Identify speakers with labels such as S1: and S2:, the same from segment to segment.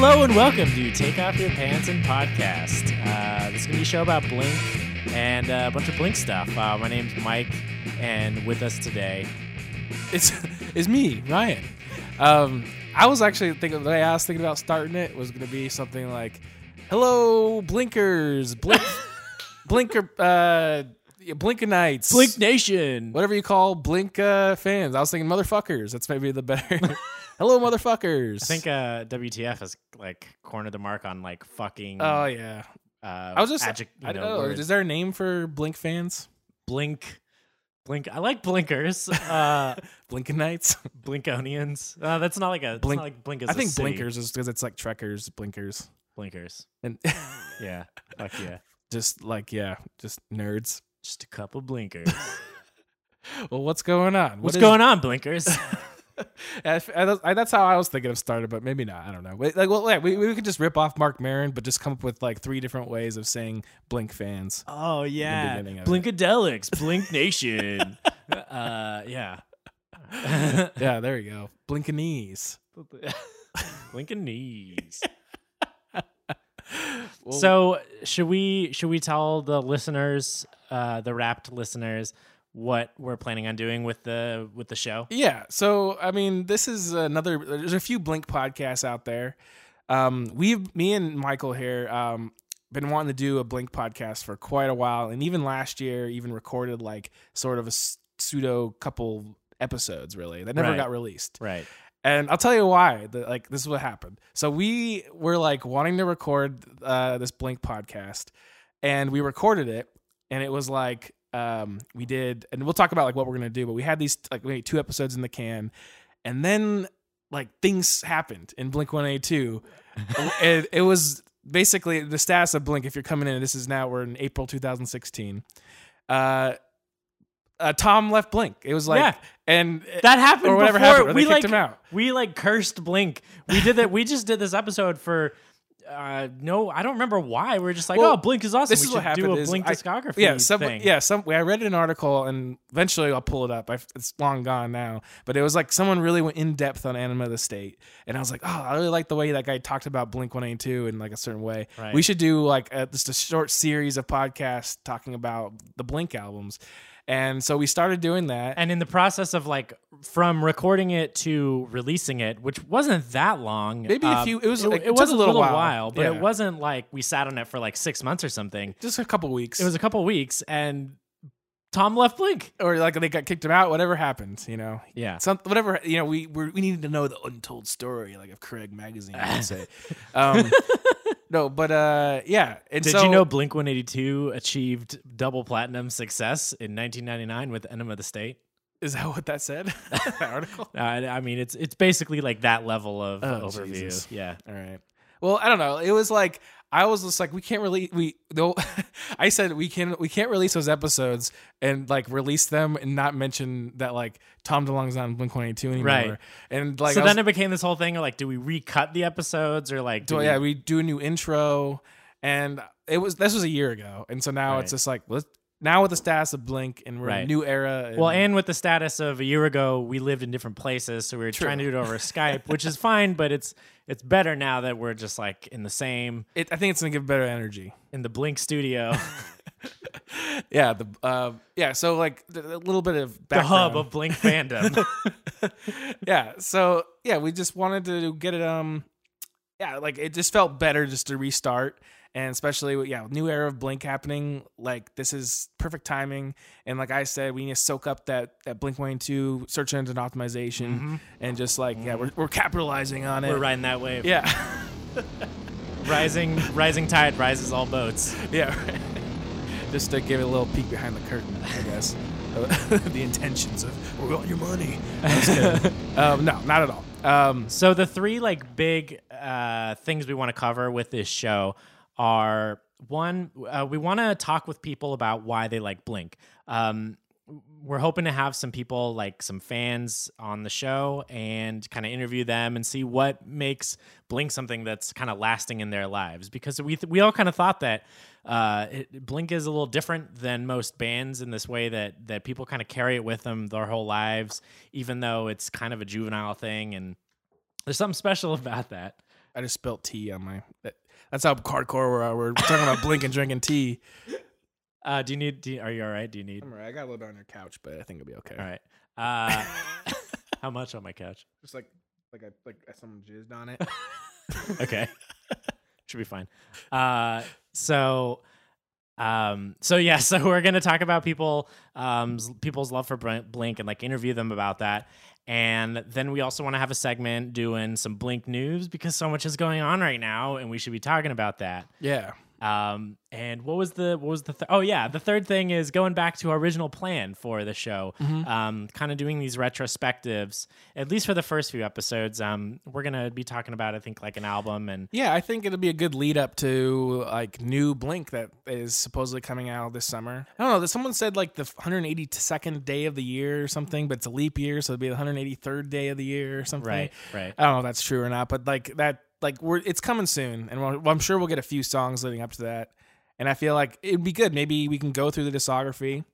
S1: Hello and welcome to Take Off Your Pants and Podcast. Uh, this is going to be a show about Blink and uh, a bunch of Blink stuff. Uh, my name's Mike, and with us today,
S2: It's it's me, Ryan. Um, I was actually thinking the way I was thinking about starting it was going to be something like, "Hello, blinkers, blink, blinker, uh, blinkanites,
S1: Blink Nation.
S2: whatever you call blink uh, fans." I was thinking motherfuckers. That's maybe the better. Hello, motherfuckers.
S1: I think uh, WTF has like cornered the mark on like fucking.
S2: Oh yeah.
S1: uh,
S2: I was just. I don't
S1: know,
S2: know. Is there a name for blink fans?
S1: Blink. Blink. I like blinkers. Uh,
S2: Blinkanites.
S1: Blinkonians. Uh, that's not like a. Blink. Like Blink is
S2: I think blinkers is because it's like trekkers, blinkers,
S1: Blinkers.
S2: and
S1: Yeah. Fuck yeah.
S2: just like yeah, just nerds.
S1: Just a couple blinkers.
S2: Well, what's going on?
S1: What's going on, blinkers?
S2: I, that's how I was thinking of starting, but maybe not. I don't know. Like, well, yeah, we, we could just rip off Marc Maron, but just come up with like three different ways of saying Blink fans.
S1: Oh yeah. Blinkadelics, Blink Nation. uh, yeah,
S2: yeah, there you go.
S1: Blinking knees.
S2: Well,
S1: So should we should we tell the listeners, uh, the Wrapped listeners, what we're planning on doing with the with the show?
S2: yeah. So I mean, this is another. There's a few Blink podcasts out there. Um, we've me and Michael here. Um, been wanting to do a Blink podcast for quite a while, and even last year, even recorded like sort of a pseudo couple episodes, really that never
S1: Right.
S2: got released.
S1: Right.
S2: And I'll tell you why. The, like this is what happened. So we were like wanting to record uh, this Blink podcast, and we recorded it, and it was like um, we did, and we'll talk about like what we're gonna do. But we had these like maybe two episodes in the can, and then like things happened in Blink One Eighty Two. it, was basically the status of Blink. If you're coming in, this is now we're in April 2016. Uh, uh, Tom left Blink. It was like,
S1: Yeah.
S2: and
S1: That happened
S2: or whatever
S1: before
S2: happened. Or
S1: we like
S2: him out.
S1: we like cursed Blink. We did that. we just did this episode for. Uh, no, I don't remember why. We are just like,
S2: Well,
S1: oh, Blink is awesome.
S2: this
S1: we
S2: is what
S1: should do a
S2: is
S1: Blink
S2: I-
S1: discography.
S2: yeah, some,
S1: thing.
S2: yeah, some. I read an article, and eventually I'll pull it up. I've, it's long gone now, but it was like someone really went in depth on Enema of the State, and I was like, oh, I really like the way that guy talked about Blink One Eighty Two in like a certain way.
S1: Right.
S2: We should do like a, just a short series of podcasts talking about the Blink albums, and so we started doing that.
S1: And in the process of like from recording it to releasing it, which wasn't that long,
S2: Maybe a
S1: uh,
S2: few- it was,
S1: it, it
S2: it
S1: was a
S2: little while.
S1: while, but
S2: Yeah.
S1: it wasn't like we sat on it for like six months or something.
S2: just a couple weeks.
S1: It was a couple weeks, and Tom left Blink.
S2: or like they got kicked him out. Whatever happened, you know.
S1: Yeah,
S2: some whatever you know we we needed to know the untold story like of Craig magazine would say um no but uh yeah and
S1: Did
S2: so,
S1: you know Blink 182 achieved double platinum success in 1999 with Enema of the State?
S2: is that what that said that article
S1: Uh, I mean, it's it's basically like that level of
S2: Oh,
S1: overview.
S2: Jesus.
S1: Yeah,
S2: all right well i don't know it was like i was just like we can't really we no i said we can we can't release those episodes and like release them and not mention that like tom delonge's not on blink 182 anymore
S1: Right.
S2: and like
S1: so
S2: was-
S1: then it became this whole thing of like, do we recut the episodes or like, do
S2: So
S1: we-
S2: yeah, we do a new intro, and it was this was a year ago, and so now
S1: Right.
S2: it's just like let's now with the status of Blink, and we're in a
S1: Right.
S2: new era.
S1: Well, and with the status of a year ago, we lived in different places, so we were trying to do it over Skype, which is fine, but it's it's better now that we're just like in the same
S2: it, I think it's gonna give better energy.
S1: in the Blink studio,
S2: Yeah, the uh, yeah. So like th- a little bit of
S1: the
S2: background.
S1: hub of Blink fandom.
S2: yeah. So yeah, we just wanted to get it. Um, yeah, like it just felt better just to restart. And especially with yeah, new era of Blink happening, like this is perfect timing. And like I said, we need to soak up that that Blink One Two search engine optimization, and just like yeah, we're, we're capitalizing on it.
S1: we're riding that wave.
S2: Yeah,
S1: Rising, rising tide rises all boats.
S2: yeah. just to give it a little peek behind the curtain, I guess. the intentions of we want your money. I'm just kidding. um, no, not at all. Um,
S1: So the three like big uh, things we want to cover with this show are one, uh, we want to talk with people about why they like Blink. Um, we're hoping to have some people like some fans on the show and kind of interview them and see what makes Blink something that's kind of lasting in their lives because we th- we all kind of thought that uh, it, Blink is a little different than most bands in this way that that people kind of carry it with them their whole lives even though it's kind of a juvenile thing and there's something special about that.
S2: I just spilled tea on my. That, that's how hardcore we are. We're talking about Blink and drinking tea.
S1: Uh, do you need? Do you, are you all right? Do you need?
S2: I'm alright. I got a little bit on your couch, but I think it'll be okay.
S1: All right. Uh, how much on my couch?
S2: Just like like I like someone jizzed on it.
S1: okay should be fine uh so um so yeah so we're gonna talk about people um people's love for blink and like interview them about that and then we also want to have a segment doing some blink news because so much is going on right now and we should be talking about that.
S2: Yeah
S1: um, and what was the what was the th- oh yeah the third thing is going back to our original plan for the show,
S2: mm-hmm.
S1: um, kind of doing these retrospectives at least for the first few episodes. Um, we're gonna be talking about I think like an album and
S2: yeah, I think it'll be a good lead up to like new Blink that is supposedly coming out this summer. I don't know. that Someone said like the 182nd day of the year or something, but it's a leap year, so it'll be the 183rd day of the year or something.
S1: Right, right.
S2: I don't know if that's true or not, but like that like we're it's coming soon, and well, I'm sure we'll get a few songs leading up to that. And I feel like it'd be good. Maybe we can go through the discography,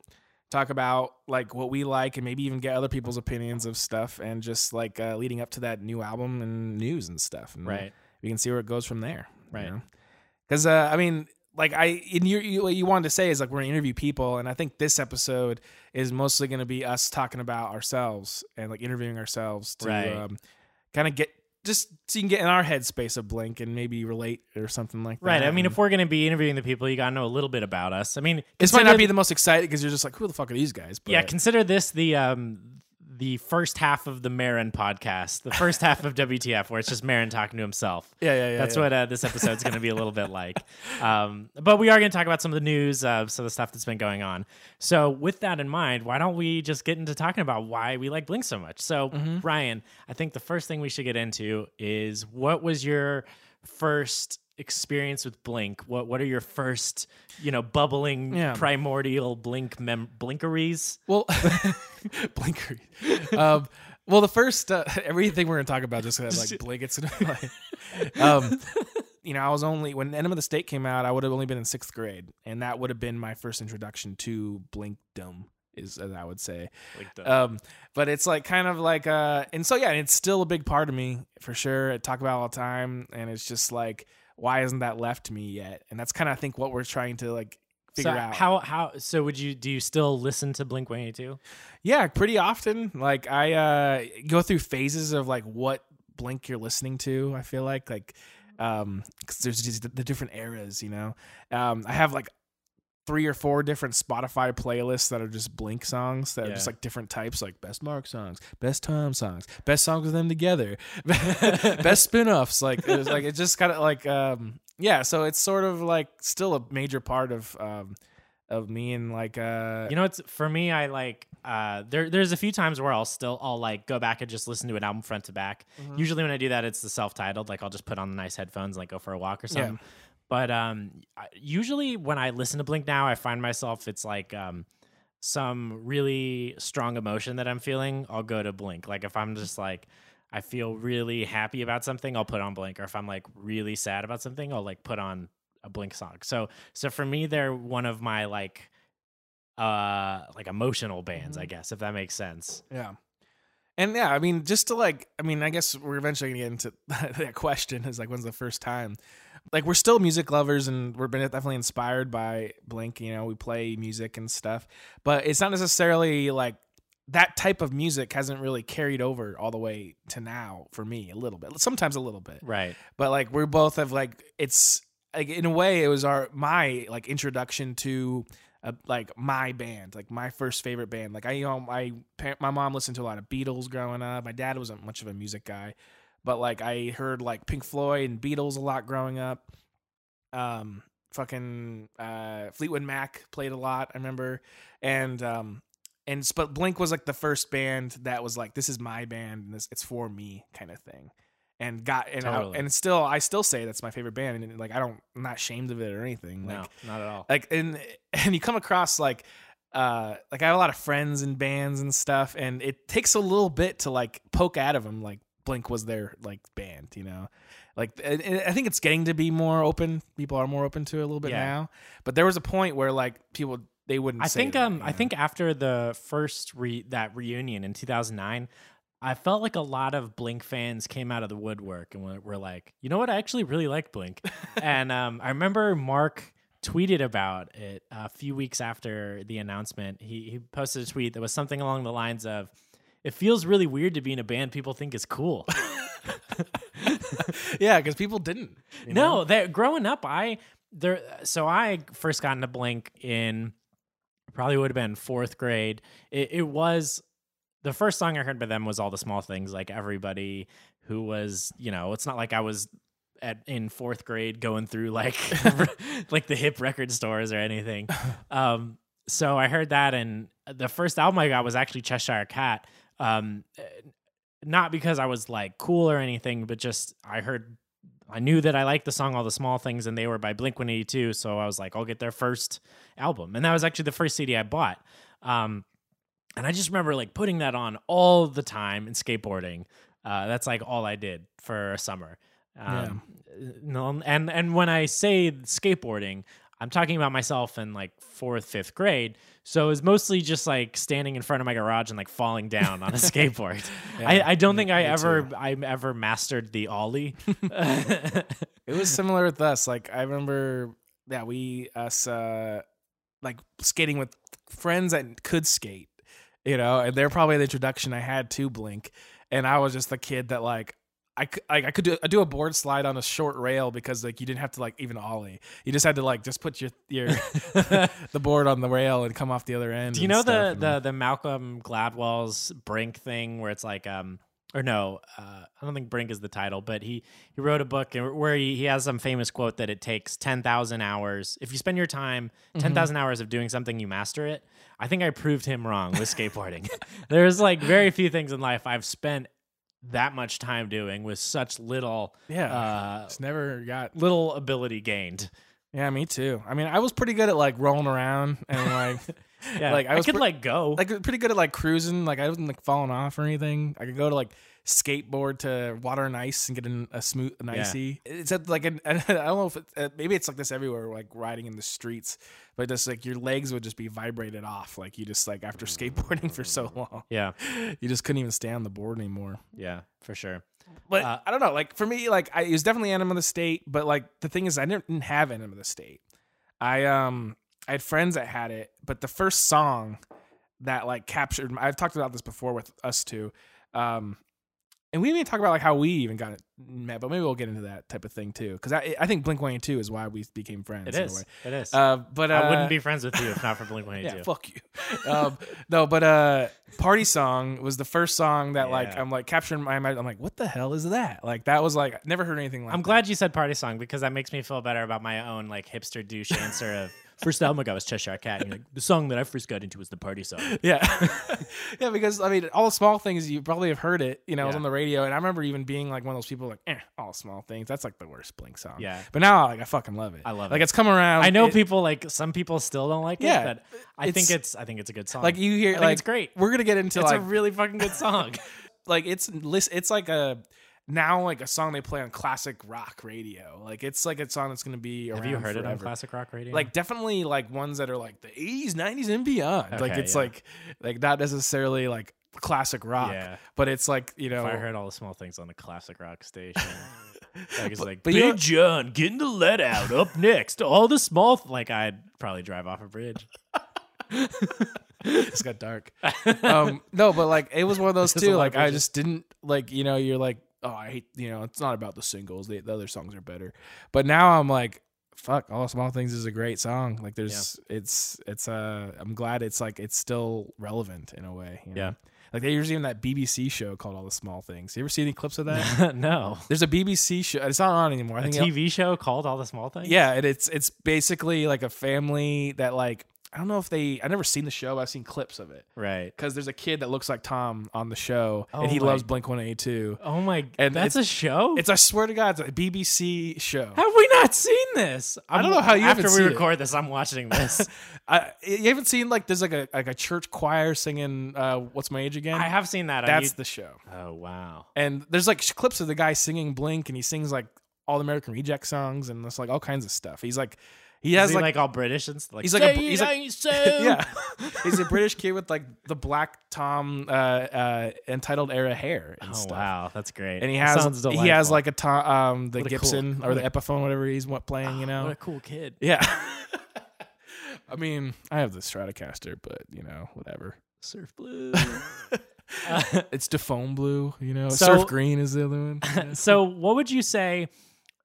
S2: talk about like what we like, and maybe even get other people's opinions of stuff, and just like uh, leading up to that new album and news and stuff. And
S1: right.
S2: We can see where it goes from there.
S1: Right.
S2: Because uh, I mean, like I in your you, what you wanted to say is like we're gonna interview people, and I think this episode is mostly gonna be us talking about ourselves and like interviewing ourselves to
S1: right.
S2: um, kind of get just so you can get in our headspace of Blink and maybe relate or something like that.
S1: Right. I mean,
S2: and
S1: if we're going to be interviewing the people, you got to know a little bit about us. I mean,
S2: this might not be the most exciting because you're just like, who the fuck are these guys?
S1: But, yeah, consider this the um the first half of the Maron podcast, the first half of WTF, where it's just Maron talking to himself.
S2: Yeah, yeah, yeah.
S1: That's
S2: yeah.
S1: what uh, this episode's going to be a little bit like. Um, but we are going to talk about some of the news, uh, some of the stuff that's been going on. So, with that in mind, why don't we just get into talking about why we like Blink so much? So,
S2: mm-hmm.
S1: Ryan, I think the first thing we should get into is what was your first experience with Blink? What what are your first, you know, bubbling
S2: yeah.
S1: primordial Blink mem- blinkeries?
S2: Well, blinkeries. Um, well, the first uh, everything we're gonna talk about just like blankets and like, um, you know, I was only when Enema of the State came out, I would have only been in sixth grade, and that would have been my first introduction to Blinkdom is as I would say. Um, but it's like kind of like uh, and so yeah, it's still a big part of me for sure. I talk about all the time, and it's just like why isn't that left to me yet? And that's kind of I think what we're trying to like figure
S1: so
S2: out.
S1: How how so would you do you still listen to Blink 182?
S2: Yeah, pretty often. Like I uh go through phases of like what Blink you're listening to, I feel like like um cuz there's just the different eras, you know. Um I have like three or four different Spotify playlists that are just Blink songs that yeah. are just like different types, like best Mark songs, best Tom songs, best songs with them together, best spin-offs. Like it was like it just kind of like um yeah. So it's sort of like still a major part of um of me and like uh
S1: you know it's for me I like uh there there's a few times where I'll still I'll like go back and just listen to an album front to back. Mm-hmm. Usually when I do that it's the self-titled like I'll just put on the nice headphones and like go for a walk or something. Yeah. But um, usually when I listen to Blink now, I find myself it's like um, some really strong emotion that I'm feeling. I'll go to Blink. Like if I'm just like I feel really happy about something, I'll put on Blink. Or if I'm like really sad about something, I'll like put on a Blink song. So so for me, they're one of my like uh like emotional bands, mm-hmm. I guess, if that makes sense.
S2: Yeah. And yeah, I mean, just to like, I mean, I guess we're eventually gonna get into that question is like, when's the first time? Like, we're still music lovers and we're definitely inspired by Blink. You know, we play music and stuff, but it's not necessarily like that type of music hasn't really carried over all the way to now for me a little bit sometimes a little bit
S1: right
S2: but like we're both have like it's like in a way it was our my like introduction to uh, like my band, like my first favorite band. Like I, you know, my my mom listened to a lot of Beatles growing up. My dad wasn't much of a music guy, but like I heard like Pink Floyd and Beatles a lot growing up. Um, fucking uh, Fleetwood Mac played a lot. I remember, and um, and but Blink was like the first band that was like, this is my band and this it's for me kind of thing and got and totally. I, and still I still say that's my favorite band and like I don't I'm not ashamed of it or anything.
S1: Like,
S2: no,
S1: not at all.
S2: Like and and you come across like uh like I have a lot of friends and bands and stuff and it takes a little bit to like poke out of them like Blink was their like band, you know. Like I think it's getting to be more open. People are more open to it a little bit yeah. now. But there was a point where like people they wouldn't.
S1: I think
S2: that,
S1: um I think after the first re that reunion in 2009, I felt like a lot of Blink fans came out of the woodwork and were, were like, you know what? I actually really like Blink. and um, I remember Mark tweeted about it a few weeks after the announcement. He, he posted a tweet that was something along the lines of, it feels really weird to be in a band people think is cool.
S2: yeah, because people didn't. you know?
S1: No, that growing up, I there. So I first got into Blink in probably would have been fourth grade. It, it was the first song I heard by them was all the small things, like everybody who was, you know, it's not like I was at in fourth grade going through like like the hip record stores or anything. Um, so I heard that, and the first album I got was actually Cheshire Cat. Um, not because I was like cool or anything, but just I heard I knew that I liked the song All the Small Things and they were by Blink 182, so I was like I'll get their first album. And that was actually the first CD I bought. Um and I just remember like putting that on all the time and skateboarding. Uh that's like all I did for a summer. Um no and and when I say skateboarding, I'm talking about myself in like fourth, fifth grade. So it was mostly just like standing in front of my garage and like falling down on a skateboard. I, I don't think I ever
S2: too.
S1: I ever mastered the ollie.
S2: It was similar with us. Like I remember, yeah, we us uh like skating with friends that could skate, you know, and they're probably the introduction I had to Blink, and I was just the kid that like. I could, like I could do, I do a board slide on a short rail because like you didn't have to like even ollie. You just had to like just put your your the board on the rail and come off the other end.
S1: Do you know the the the Malcolm Gladwell's Brink thing where it's like um or no, uh, I don't think Brink is the title, but he he wrote a book where he, he has some famous quote that it takes 10,000 hours. If you spend your time 10,000 hours of doing something, you master it. I think I proved him wrong with skateboarding. There's like very few things in life I've spent that much time doing with such little
S2: yeah,
S1: uh
S2: it's never got
S1: little ability gained.
S2: yeah me too. I mean I was pretty good at like rolling around and like
S1: Yeah,
S2: Like, I
S1: I,
S2: was
S1: could
S2: pre-
S1: like go.
S2: like pretty good at like cruising. Like I wasn't like falling off or anything. I could go to like skateboard to water and ice and get in a smooth, an
S1: Yeah.
S2: icy. It's at like an, I don't know if it, uh, maybe it's like this everywhere, like riding in the streets, but just like your legs would just be vibrated off. Like you just like after skateboarding for so long,
S1: yeah,
S2: you just couldn't even stay on the board anymore.
S1: yeah, for sure.
S2: But
S1: Uh,
S2: I don't know. Like for me, like I, it was definitely Enema of the State. But like the thing is, I didn't have Enema of the State. I um I had friends that had it, but the first song that like captured. I've talked about this before with us two. Um, and we didn't even talk about like how we even got it met, but maybe we'll get into that type of thing too. Because I I think Blink One Eighty Two is why we became friends.
S1: It
S2: in a
S1: is.
S2: way.
S1: It is.
S2: Uh, but uh,
S1: I wouldn't be friends with you if not for Blink 182.
S2: yeah, fuck you. Um, no, but uh, party song was the first song that like I'm like capturing my mind. I'm like, what the hell is that? Like that was like never heard anything like.
S1: I'm
S2: that.
S1: glad you said party song because that makes me feel better about my own like hipster douche answer of first album I got was Cheshire Cat. And like, the song that I first got into was the party song.
S2: Yeah, yeah, because I mean, all the small things you probably have heard it. You know, it was
S1: Yeah.
S2: on the radio, and I remember even being like one of those people like, eh, all small things. That's like the worst Blink song.
S1: Yeah.
S2: but now like I fucking love it.
S1: I love it.
S2: like
S1: it.
S2: it's come around.
S1: I know
S2: It-
S1: people like some people still don't like
S2: Yeah,
S1: it, but I
S2: it's-
S1: think it's I think it's a good song.
S2: like you hear
S1: I think
S2: like
S1: it's great.
S2: We're gonna get into
S1: It's
S2: like
S1: a really fucking good song.
S2: like it's lis- it's like a now like a song they play on classic rock radio. Like it's like a song that's gonna be.
S1: Have you
S2: around
S1: heard it on classic rock radio?
S2: like definitely like ones that are like the 80s 90s and beyond like it's
S1: yeah.
S2: like like not necessarily like classic rock
S1: Yeah.
S2: but it's like you know
S1: if I heard all the small things on the classic rock station. Like it's like
S2: but
S1: Big
S2: you know-
S1: John getting the lead out up next. All the small th-" like I'd probably drive off a bridge.
S2: it's got dark um no but like it was one of those too like i just didn't like you know you're like oh i hate you know it's not about the singles the, the other songs are better but now i'm like fuck all small things is a great song like there's it's it's uh i'm glad it's like it's still relevant in a way you know?
S1: Yeah.
S2: like there's even that bbc show called all the small things you ever see any clips of that
S1: no.
S2: There's a BBC show. It's not on anymore. I
S1: A
S2: think. it-
S1: TV show called All the Small Things?
S2: yeah, and it's it's basically like a family that like I don't know if they. I've never seen the show. I've seen clips of it
S1: Right.
S2: because there's a kid that looks like Tom on the show,
S1: Oh
S2: and he
S1: my-
S2: loves Blink One Eighty Two.
S1: Oh my
S2: And
S1: that's a show?
S2: It's I swear to God, it's a BBC show.
S1: Have we not seen this?
S2: I don't know how you
S1: After we
S2: seen it.
S1: record this, I'm watching this.
S2: I, you haven't seen like there's like a like a church choir singing uh, "What's My Age Again."
S1: I have seen that.
S2: That's the show.
S1: Oh wow.
S2: And there's like clips of the guy singing Blink, and he sings like all the American Reject songs and it's like all kinds of stuff. He's like he has
S1: he
S2: like,
S1: like, all British and stuff? Like,
S2: he's like a- he's like-
S1: so."
S2: yeah, he's a British kid with like the black Tom uh, uh, untitled era hair and
S1: Oh
S2: stuff.
S1: wow, that's great.
S2: And he has he has like a Tom um the
S1: a cool-
S2: Gibson or the Epiphone whatever he's what playing you know
S1: what a cool kid.
S2: yeah. I mean, I have the Stratocaster, but you know, whatever.
S1: Surf blue.
S2: it's Daphne blue, you know.
S1: So-
S2: Surf green is the other one.
S1: So, what would you say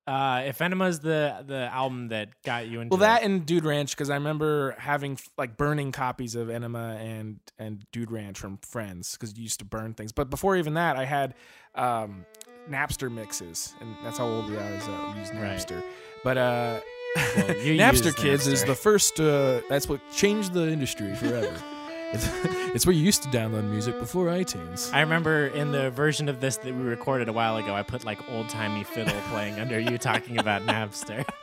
S1: uh, if Enema's the the album that got you into
S2: Well, that
S1: it?
S2: and Dude Ranch because I remember having like burning copies of Enema and and Dude Ranch from friends because you used to burn things. But before even that, I had um, Napster mixes, and that's how old we are. Is that we use
S1: Right.
S2: Napster. But uh,
S1: Well,
S2: Napster
S1: used
S2: Kids is the first. Uh, that's what changed the industry forever. it's, it's where you used to download music before iTunes.
S1: I remember in the version of this that we recorded a while ago, I put like old timey fiddle playing under you talking about Napster.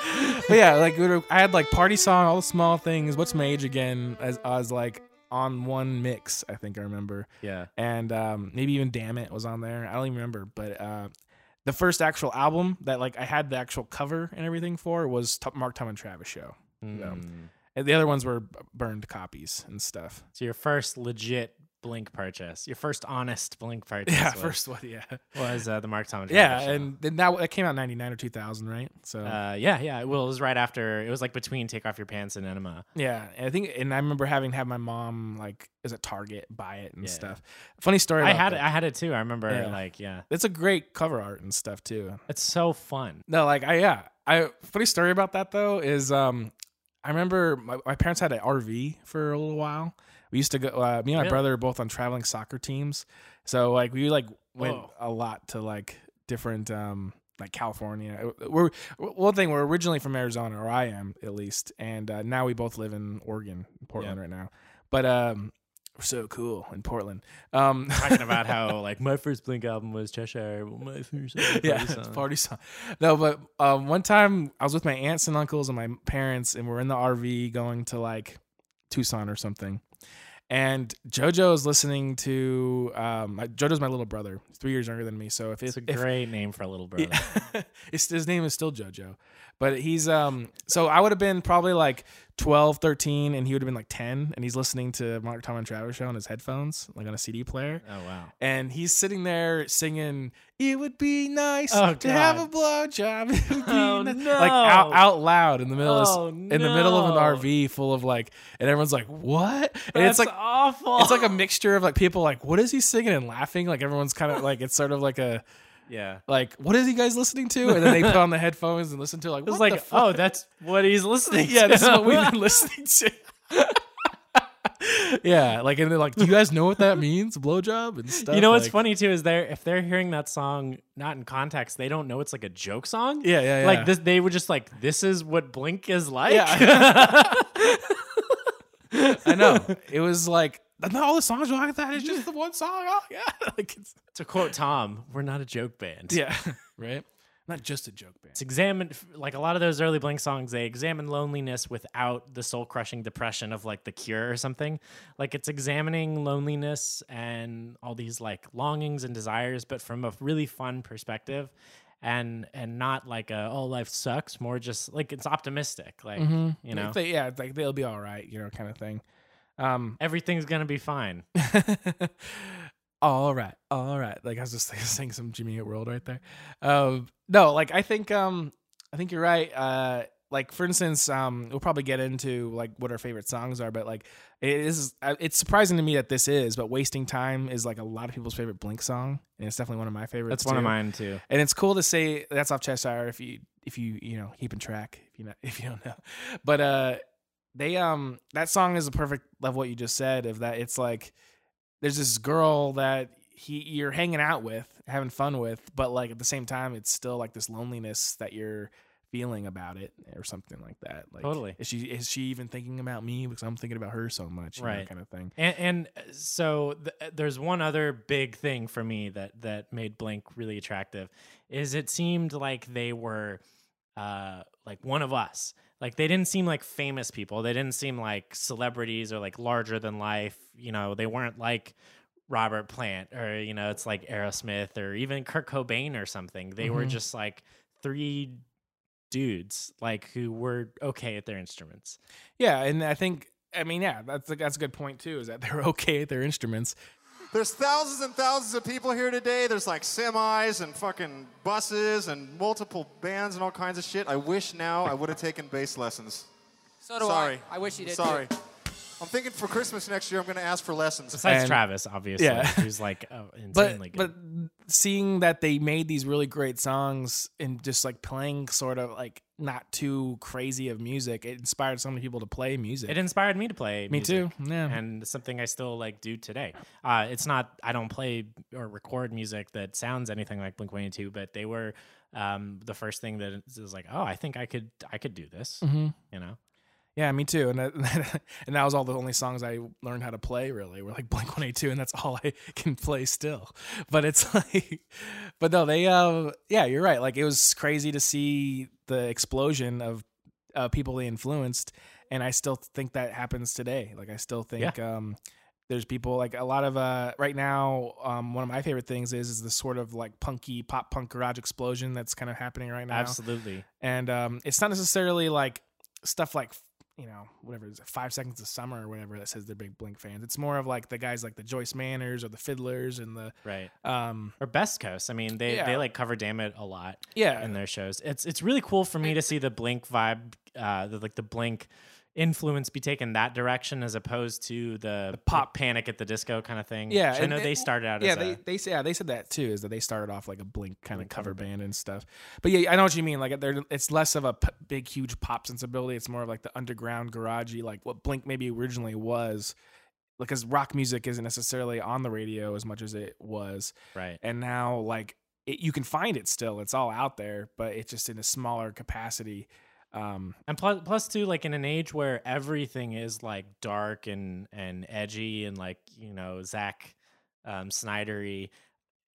S2: but yeah, like I had like party song, all the small things. What's my age again? As I was like on one mix, I think I remember,
S1: Yeah.
S2: and um, maybe even Damn It was on there. I don't even remember, but uh, the first actual album that like I had the actual cover and everything for was T- Mark Tom and Travis show.
S1: Mm.
S2: And the other ones were burned copies and stuff.
S1: So your first legit Blink purchase, your first honest Blink purchase,
S2: Yeah,
S1: was,
S2: first one, yeah,
S1: was uh, the Mark Tom. and
S2: yeah,
S1: show.
S2: and then that that came out in '99 or 2000, right? So
S1: uh, yeah, yeah. Well, it was right after. It was like between Take Off Your Pants and Enema.
S2: Yeah, and I think, and I remember having to have my mom like is at Target buy it and
S1: Yeah.
S2: stuff. Funny story.
S1: I had
S2: that.
S1: it. I had it too. I remember.
S2: Yeah.
S1: Like, yeah,
S2: It's a great cover art and stuff too.
S1: it's so fun.
S2: No, like I yeah. I funny story about that though is um I remember my, my parents had an RV for a little while. We used to go. Uh, me and my
S1: Really?
S2: brother were both on traveling soccer teams, so like we like went
S1: Whoa.
S2: a lot to like different um like California. We're one thing we're originally from Arizona, or I am at least, and uh, now we both live in Oregon, Portland right now. But um, we're so cool in Portland. Um,
S1: Talking about how like my first Blink album was Cheshire. My first album
S2: yeah,
S1: Party Song.
S2: party song. No, but um, one time I was with my aunts and uncles and my parents, and we're in the RV going to like Tucson or something. And JoJo is listening to um, JoJo's my little brother, He's three years younger than me. So if
S1: It's
S2: it's
S1: a great name for a little brother.
S2: his name is still JoJo, but he's um. So I would have been probably like 12, 13, and he would have been like ten, and he's listening to Mark Tom and Travis show on his headphones, like on a CD player
S1: Oh wow.
S2: and he's sitting there singing "It would be nice
S1: Oh,
S2: to have a blowjob," It would be
S1: Oh,
S2: ni-"
S1: no.
S2: like out, out loud in the middle
S1: Oh,
S2: of in the middle of an. RV full of like, and everyone's like, "What?" And
S1: That's
S2: it's like
S1: awful.
S2: it's like a mixture of like people like, "What is he singing?" and laughing. Like everyone's kind of like it's sort of like a
S1: yeah.
S2: like, "What is he guys listening to?" And then they put on the headphones and listen to like,
S1: It was
S2: "What the
S1: like,
S2: fuck?"
S1: oh, that's what he's listening.
S2: yeah,
S1: to.
S2: this is what we've been listening to. yeah, like and they're like, "Do you guys know what that means, blowjob and stuff?"
S1: You know what's
S2: Like-
S1: funny too is they're if they're hearing that song not in context, they don't know it's like a joke song.
S2: Yeah, yeah, yeah.
S1: Like this, they were just like, "This is what Blink is like."
S2: Yeah. I know. It was like not all the songs are like that. It's just the one song. Oh yeah, like it's,
S1: to quote Tom, "We're not a joke band."
S2: yeah, right. Not just a joke band.
S1: It's examined like a lot of those early Blink songs. They examine loneliness without the soul crushing depression of like The Cure or something. Like it's examining loneliness and all these like longings and desires, but from a really fun perspective, and and not like a oh life sucks. More just like it's optimistic. Like mm-hmm. you know
S2: Like they, yeah, it's like they'll be all right, you know, kind of thing. Um,
S1: everything's gonna be fine.
S2: all right, all right. Like I was just saying some Jimmy Eat World right there. Um, no, like I think um, I think you're right. Uh, like for instance, um, we'll probably get into like what our favorite songs are, but like it is, uh, it's surprising to me that this is, but "Wasting Time" is like a lot of people's favorite Blink song, and it's definitely one of my favorites.
S1: That's one of mine too.
S2: and it's cool to say that's off Cheshire if you if you you know keeping track if you know if you don't know, but uh, they um that song is a perfect of what you just said of that it's like there's this girl that he you're hanging out with having fun with but like at the same time it's still like this loneliness that you're feeling about it or something like that like
S1: Totally.
S2: is she is she even thinking about me because i'm thinking about her so much you know,
S1: Right.
S2: kind of thing
S1: And, and uh, so th- there's one other big thing for me that that made Blink really attractive is it seemed like they were uh, like one of us. Like they didn't seem like famous people. They didn't seem like celebrities or like larger than life. You know, they weren't like Robert Plant or you know, it's like Aerosmith or even Kurt Cobain or something. They were
S2: Mhm.
S1: just like three dudes like who were okay at their instruments.
S2: Yeah, and I think I mean, yeah, that's that's a good point too. Is that they're okay at their instruments.
S3: There's thousands and thousands of people here today. There's like semis and fucking buses and multiple bands and all kinds of shit. I wish now I would have taken bass lessons.
S4: So do
S3: Sorry.
S4: I. I wish you did.
S3: Sorry.
S4: Too.
S3: I'm thinking for Christmas next year, I'm going to ask for lessons.
S1: Besides
S2: And-
S1: Travis, obviously,
S2: yeah.
S1: who's like oh,
S2: But
S1: insanely
S2: but
S1: good.
S2: seeing that they made these really great songs and just like playing sort of like not too crazy of music, it inspired so many people to play music.
S1: it inspired me to play.
S2: Me
S1: music,
S2: too. Yeah.
S1: and something I still like do today. Uh, it's not I don't play or record music that sounds anything like Blink One Eighty Two, but they were um, the first thing that is like, oh, I think I could I could do this.
S2: Mhm.
S1: You know,
S2: Yeah, me too. And that, and that was all the only songs I learned how to play. Really, were like Blink One Eight Two, and that's all I can play still. But it's like, but no, they. Uh, yeah, you're right. Like it was crazy to see the explosion of uh, people they influenced, and I still think that happens today. Like I still think. Um, there's people like a lot of uh right now um one of my favorite things is is the sort of like punky pop punk garage explosion that's kind of happening right now
S1: absolutely.
S2: and um, it's not necessarily like stuff like you know whatever it is, five seconds of summer or whatever that says they're big blink fans it's more of like the guys like the joyce manors or the fiddlers and the
S1: Right.
S2: um
S1: Or Best Coast. I mean, they,
S2: Yeah.
S1: they like cover Damn It a lot
S2: yeah
S1: in their shows. It's it's really cool for me to see the Blink vibe, uh, the, like the Blink influence be taken that direction as opposed to the,
S2: pop-
S1: Panic at the Disco kind of thing.
S2: Yeah,
S1: I know
S2: it-
S1: they started out
S2: yeah
S1: as
S2: they,
S1: a,
S2: they yeah they said that too is that they started off like a blink kind of
S1: cover
S2: band and stuff. But yeah i know what you mean like they're it's less of a p- big huge pop sensibility it's more of like the underground garagey like what blink maybe originally was because rock music isn't necessarily on the radio as much as it was.
S1: Right.
S2: and now like it, you can find it still it's all out there but it's just in a smaller capacity um
S1: And plus, plus too, like in an age where everything is like dark and and edgy and like you know Zach um, Snydery,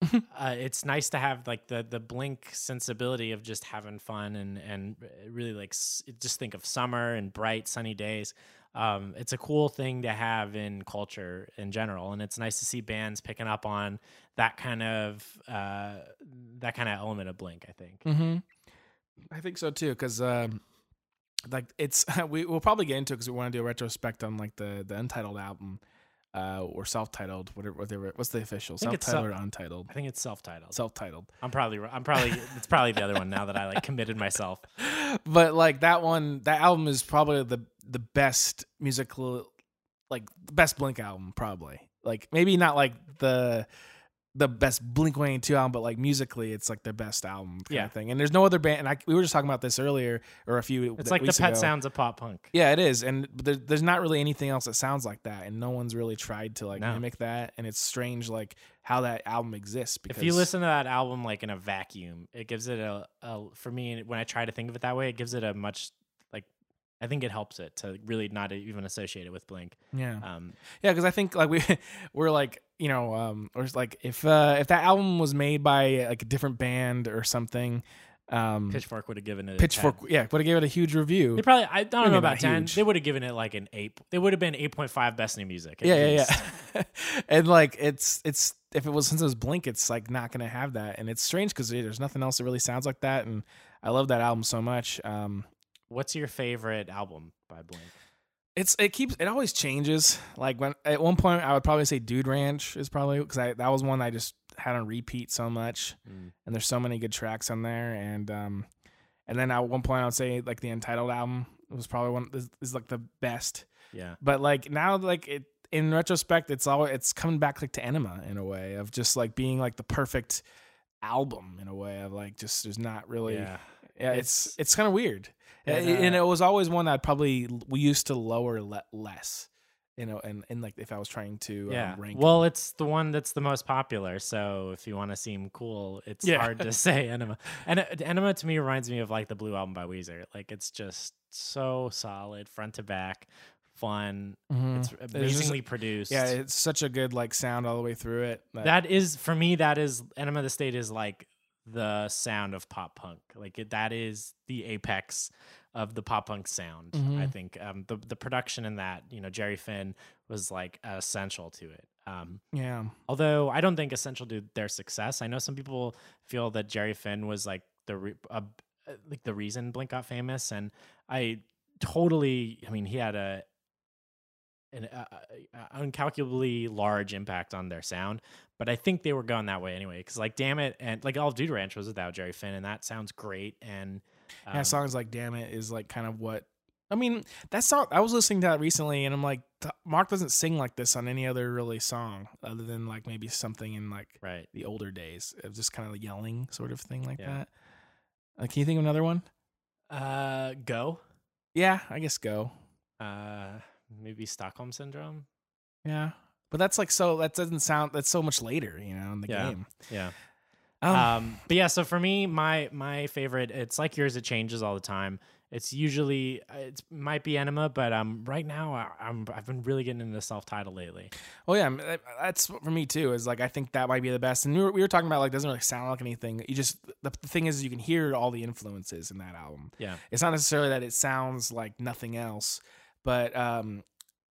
S1: uh, it's nice to have like the the Blink sensibility of just having fun and and really like s- just think of summer and bright sunny days. Um, it's a cool thing to have in culture in general, and it's nice to see bands picking up on that kind of uh, that kind of element of Blink. I think.
S2: mm-hmm. I think so too because um like it's we, we'll probably get into it because we want to do a retrospect on like the the untitled album uh or self-titled whatever whatever what's the official self-titled or untitled
S1: I think it's self-titled.
S2: self-titled
S1: I'm probably I'm probably it's probably the other one now that I like committed myself.
S2: but like that one that album is probably the the best musical like the best blink album probably like maybe not like the the best blink 182 album but like musically it's like the best album kind
S1: Yeah.
S2: of thing and there's no other band and I, we were just talking about this earlier or a few
S1: It's like the pet
S2: ago.
S1: sounds of pop punk.
S2: yeah it is and there, there's not really anything else that sounds like that and no one's really tried to like
S1: No.
S2: mimic that and it's strange like how that album exists because
S1: If you listen to that album like in a vacuum, it gives it a, a for me when I try to think of it that way, it gives it a much I think it helps it to really not even associate it with Blink.
S2: yeah
S1: Um,
S2: Yeah, because I think like we we're like you know um or it's like if uh if that album was made by like a different band or something, um
S1: Pitchfork would have given it a
S2: Pitchfork
S1: 10.
S2: yeah would have gave it a huge review.
S1: They probably I don't know about ten.
S2: huge.
S1: They would have given it like an eight. They would have been eight point five best new music.
S2: yeah, yeah, yeah. and like it's it's if it was since it was Blink, it's like not gonna have that, and it's strange because there's nothing else that really sounds like that, and I love that album so much. Um,
S1: What's your favorite album by Blink?
S2: It's it keeps it always changes. Like when at one point I would probably say Dude Ranch is probably because I that was one I just had on repeat so much,
S1: Mm.
S2: and there's so many good tracks on there. And um, and then at one point I would say like the Untitled album was probably one is, is like the best.
S1: Yeah.
S2: But like now like it in retrospect it's all it's coming back like to Enema in a way of just like being like the perfect album in a way of like just there's not really
S1: Yeah.
S2: Yeah, it's
S1: It's-
S2: it's, kind of weird,
S1: And,
S2: and, and
S1: uh,
S2: it was always one that probably we used to lower le- less, you know, and, and like if I was trying to
S1: Yeah.
S2: um, rank.
S1: well, it's the one that's the most popular. So if you want to seem cool, it's
S2: Yeah.
S1: hard to say Enema. And Enema to me reminds me of like the Blue Album by Weezer. Like it's just so solid, front to back, fun.
S2: Mhm.
S1: It's
S2: just-
S1: amazingly produced.
S2: yeah, it's such a good like sound all the way through it. that-
S1: that is for me. That is Enema of the State is like the sound of pop punk. Like it, that is the apex of the pop punk sound. I
S2: Mhm.
S1: think um, the the production in that, you know, Jerry Finn was like essential to it. Um,
S2: yeah,
S1: Although I don't think essential to their success. I know some people feel that Jerry Finn was like the re- uh, uh, like the reason Blink got famous, and I totally. I mean, he had a an uh, incalculably large impact on their sound, but I think they were going that way anyway. Because like, damn it, and like all of Dude Ranch was without Jerry Finn, and that sounds great. And um,
S2: yeah, songs like "Damn It" is like kind of what I mean. That song I was listening to that recently, and I'm like, Mark doesn't sing like this on any other really song, other than like maybe something in like
S1: right.
S2: the older days of just kind of yelling sort of thing like
S1: Yeah.
S2: that. Uh, can you think of another one?
S1: Uh, go.
S2: Yeah, I guess go.
S1: Uh, maybe Stockholm syndrome.
S2: Yeah, but that's like so. That doesn't sound. That's so much later, you know, in the
S1: Yeah.
S2: game.
S1: Yeah.
S2: Um,
S1: um but yeah so for me my my favorite it's like yours it changes all the time it's usually it might be enema but um right now I, i'm i've been really getting into self-titled lately
S2: Well, yeah, that's for me too. Is like I think that might be the best. And we were, we were talking about like doesn't really sound like anything. You just the, the thing is you can hear all the influences in that album.
S1: yeah
S2: It's not necessarily that it sounds like nothing else, but um,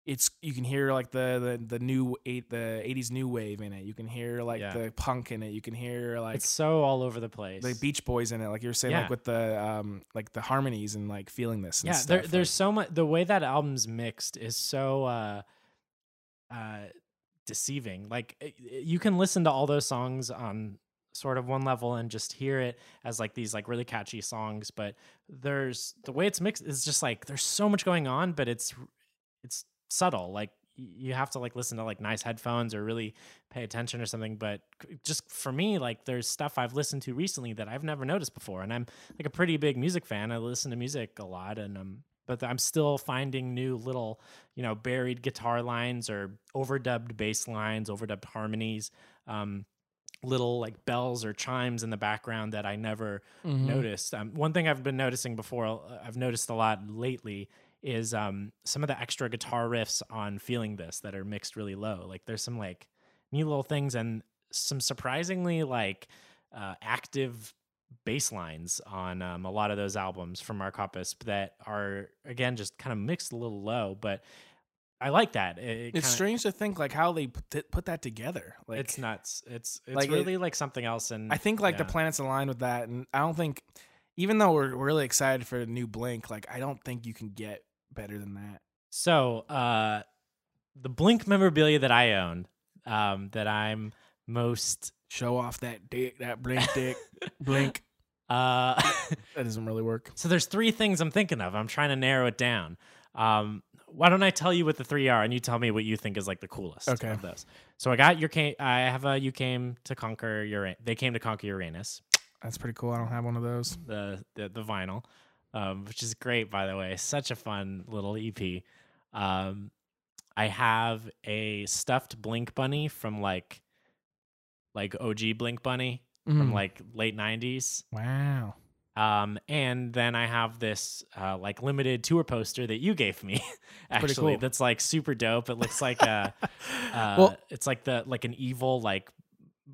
S2: it's you can hear like the the the new eight the eighties new wave in it. You can hear like
S1: Yeah.
S2: the punk in it. You can hear like
S1: it's so all over the place
S2: the Beach Boys in it. Like you were saying,
S1: Yeah.
S2: like with the um like the harmonies and like feeling this. And
S1: yeah there,
S2: like-
S1: there's so much the way that album's mixed is so uh uh deceiving like it- it- you can listen to all those songs on sort of one level and just hear it as like these like really catchy songs but there's the way it's mixed is just like there's so much going on but it's it's subtle like you have to like listen to like nice headphones or really pay attention or something but just for me like there's stuff i've listened to recently that i've never noticed before and i'm like a pretty big music fan i listen to music a lot and um but i'm still finding new little you know buried guitar lines or overdubbed bass lines overdubbed harmonies um little like bells or chimes in the background that i never
S2: Mhm.
S1: noticed. Um, one thing I've been noticing before, uh, I've noticed a lot lately, is um, some of the extra guitar riffs on "Feeling This" that are mixed really low. Like there's some like neat little things and some surprisingly like uh, active bass lines on um, a lot of those albums from Mark Hoppus that are again just kind of mixed a little low, but I like that. It, it
S2: It's
S1: kinda-
S2: strange to think like how they put, put that together. Like
S1: it's nuts. It's it's
S2: like, it-
S1: really like something else. And
S2: I think like the planets align with that, and I don't think, even though we're, we're really excited for a new Blink, like I don't think you can get better than that.
S1: So, uh, the Blink memorabilia that I own, um, that I'm most,
S2: Show off that dick, that Blink dick, Blink.
S1: uh,
S2: That doesn't really work.
S1: so there's three things I'm thinking of. I'm trying to narrow it down. Um, why don't I tell you what the three are, and you tell me what you think is like the coolest
S2: Okay.
S1: of those. So I got your came. I have a you came to conquer Uranus. They came to conquer Uranus.
S2: That's pretty cool. I don't have one of those.
S1: the the, the vinyl, um, which is great by the way. Such a fun little EP. Um, I have a stuffed Blink bunny from like like OG Blink bunny from
S2: Mm.
S1: like late '90s.
S2: wow.
S1: Um, and then I have this uh, like limited tour poster that you gave me, actually.
S2: cool.
S1: That's like super dope. It looks like a, uh,
S2: Well-
S1: it's like the like an evil like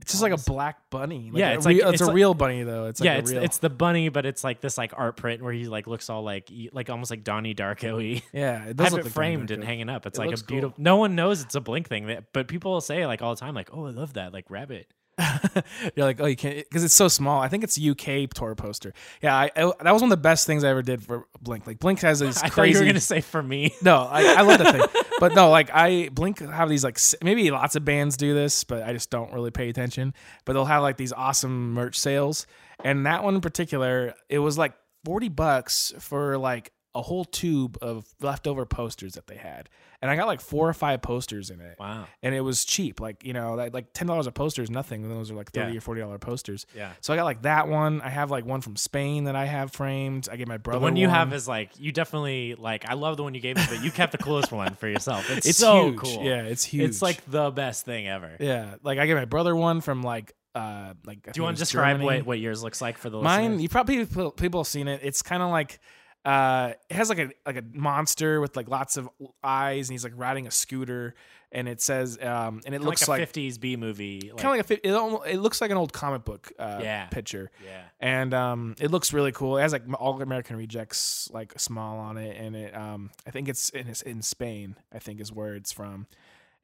S2: It's just like a black bunny. Like
S1: Yeah,
S2: a
S1: it's like-
S2: it's,
S1: it's
S2: a
S1: like-
S2: real bunny though. It's like
S1: yeah,
S2: a
S1: it's
S2: real.
S1: it's the bunny, but it's like this like art print where he like looks all like like almost like Donnie Darko y.
S2: yeah. It
S1: I
S2: does
S1: have
S2: look
S1: it
S2: like
S1: framed and hanging up. It's
S2: It
S1: like a
S2: looks cool.
S1: beautiful. No one knows it's a Blink thing, that- but people say like all the time, like, "Oh, I love that!" Like rabbit.
S2: You're like, oh, you can't because it's so small. I think it's UK tour poster. Yeah, I, I that was one of the best things I ever did for Blink. Like Blink has these
S1: I
S2: crazy.
S1: you were gonna say for me.
S2: No, I, I love the thing, but no, like I Blink have these like maybe lots of bands do this, but I just don't really pay attention. But they'll have like these awesome merch sales, and that one in particular, it was like forty bucks for like a whole tube of leftover posters that they had, and I got like four or five posters in it.
S1: Wow.
S2: And it was cheap, like you know, like, ten dollars a poster is nothing. and Those are like thirty
S1: Yeah.
S2: or forty dollar posters.
S1: Yeah.
S2: So I got like that one. I have like one from Spain that I have framed. I gave my brother
S1: The one you have is like you definitely like. I love the one you gave me, but you kept the coolest one for yourself. It's,
S2: It's
S1: so
S2: huge.
S1: cool.
S2: Yeah, it's huge.
S1: It's like the best thing ever.
S2: Yeah, like I gave my brother one from like uh like.
S1: Do you want to describe what, what yours looks like for the
S2: mine?
S1: listeners?
S2: You probably people have seen it. It's kind of like uh it has like a like a monster with like lots of eyes and he's like riding a scooter and it says um and it
S1: Kinda
S2: looks
S1: like a '50s B movie. Like,
S2: kind of like a it, almo- it looks like an old comic book uh
S1: Yeah.
S2: picture
S1: yeah.
S2: and um it looks really cool it has like all american rejects like small on it and it um i think it's in it's in spain i think is where it's from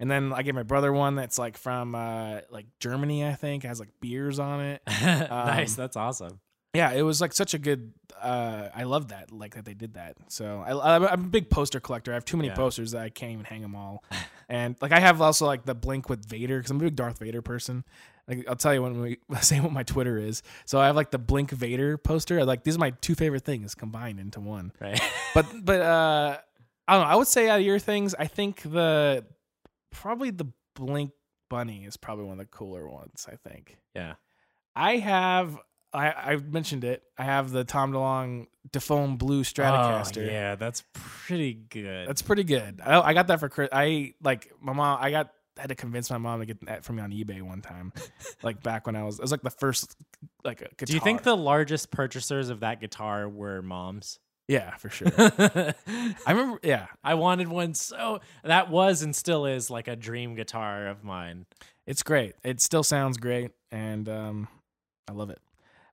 S2: and then i gave my brother one that's like from uh like germany i think it has like beers on it
S1: nice.
S2: Um,
S1: That's awesome.
S2: Yeah, it was like such a good. Uh, I love that, like that they did that. So I, I'm I'm a big poster collector. I have too many
S1: Yeah.
S2: posters that I can't even hang them all. and like I have also like the Blink with Vader because I'm a big Darth Vader person. Like I'll tell you when we say what my Twitter is. So I have like the Blink Vader poster. Like these are my two favorite things combined into one.
S1: Right.
S2: But but uh, I don't know. I would say out of your things, I think the probably the Blink Bunny is probably one of the cooler ones. I think.
S1: yeah.
S2: I have I I've mentioned it. I have the Tom DeLonge Daphne Blue Stratocaster.
S1: Oh, yeah, that's pretty good.
S2: That's pretty good. I, I got that for Chris. I like my mom. I got had to convince my mom to get that for me on eBay one time, like back when I was. It was like the first like a guitar.
S1: Do you think the largest purchasers of that guitar were moms?
S2: Yeah, for sure. I remember. Yeah,
S1: I wanted one so that was and still is like a dream guitar of mine.
S2: it's great. It still sounds great, and um, I love it.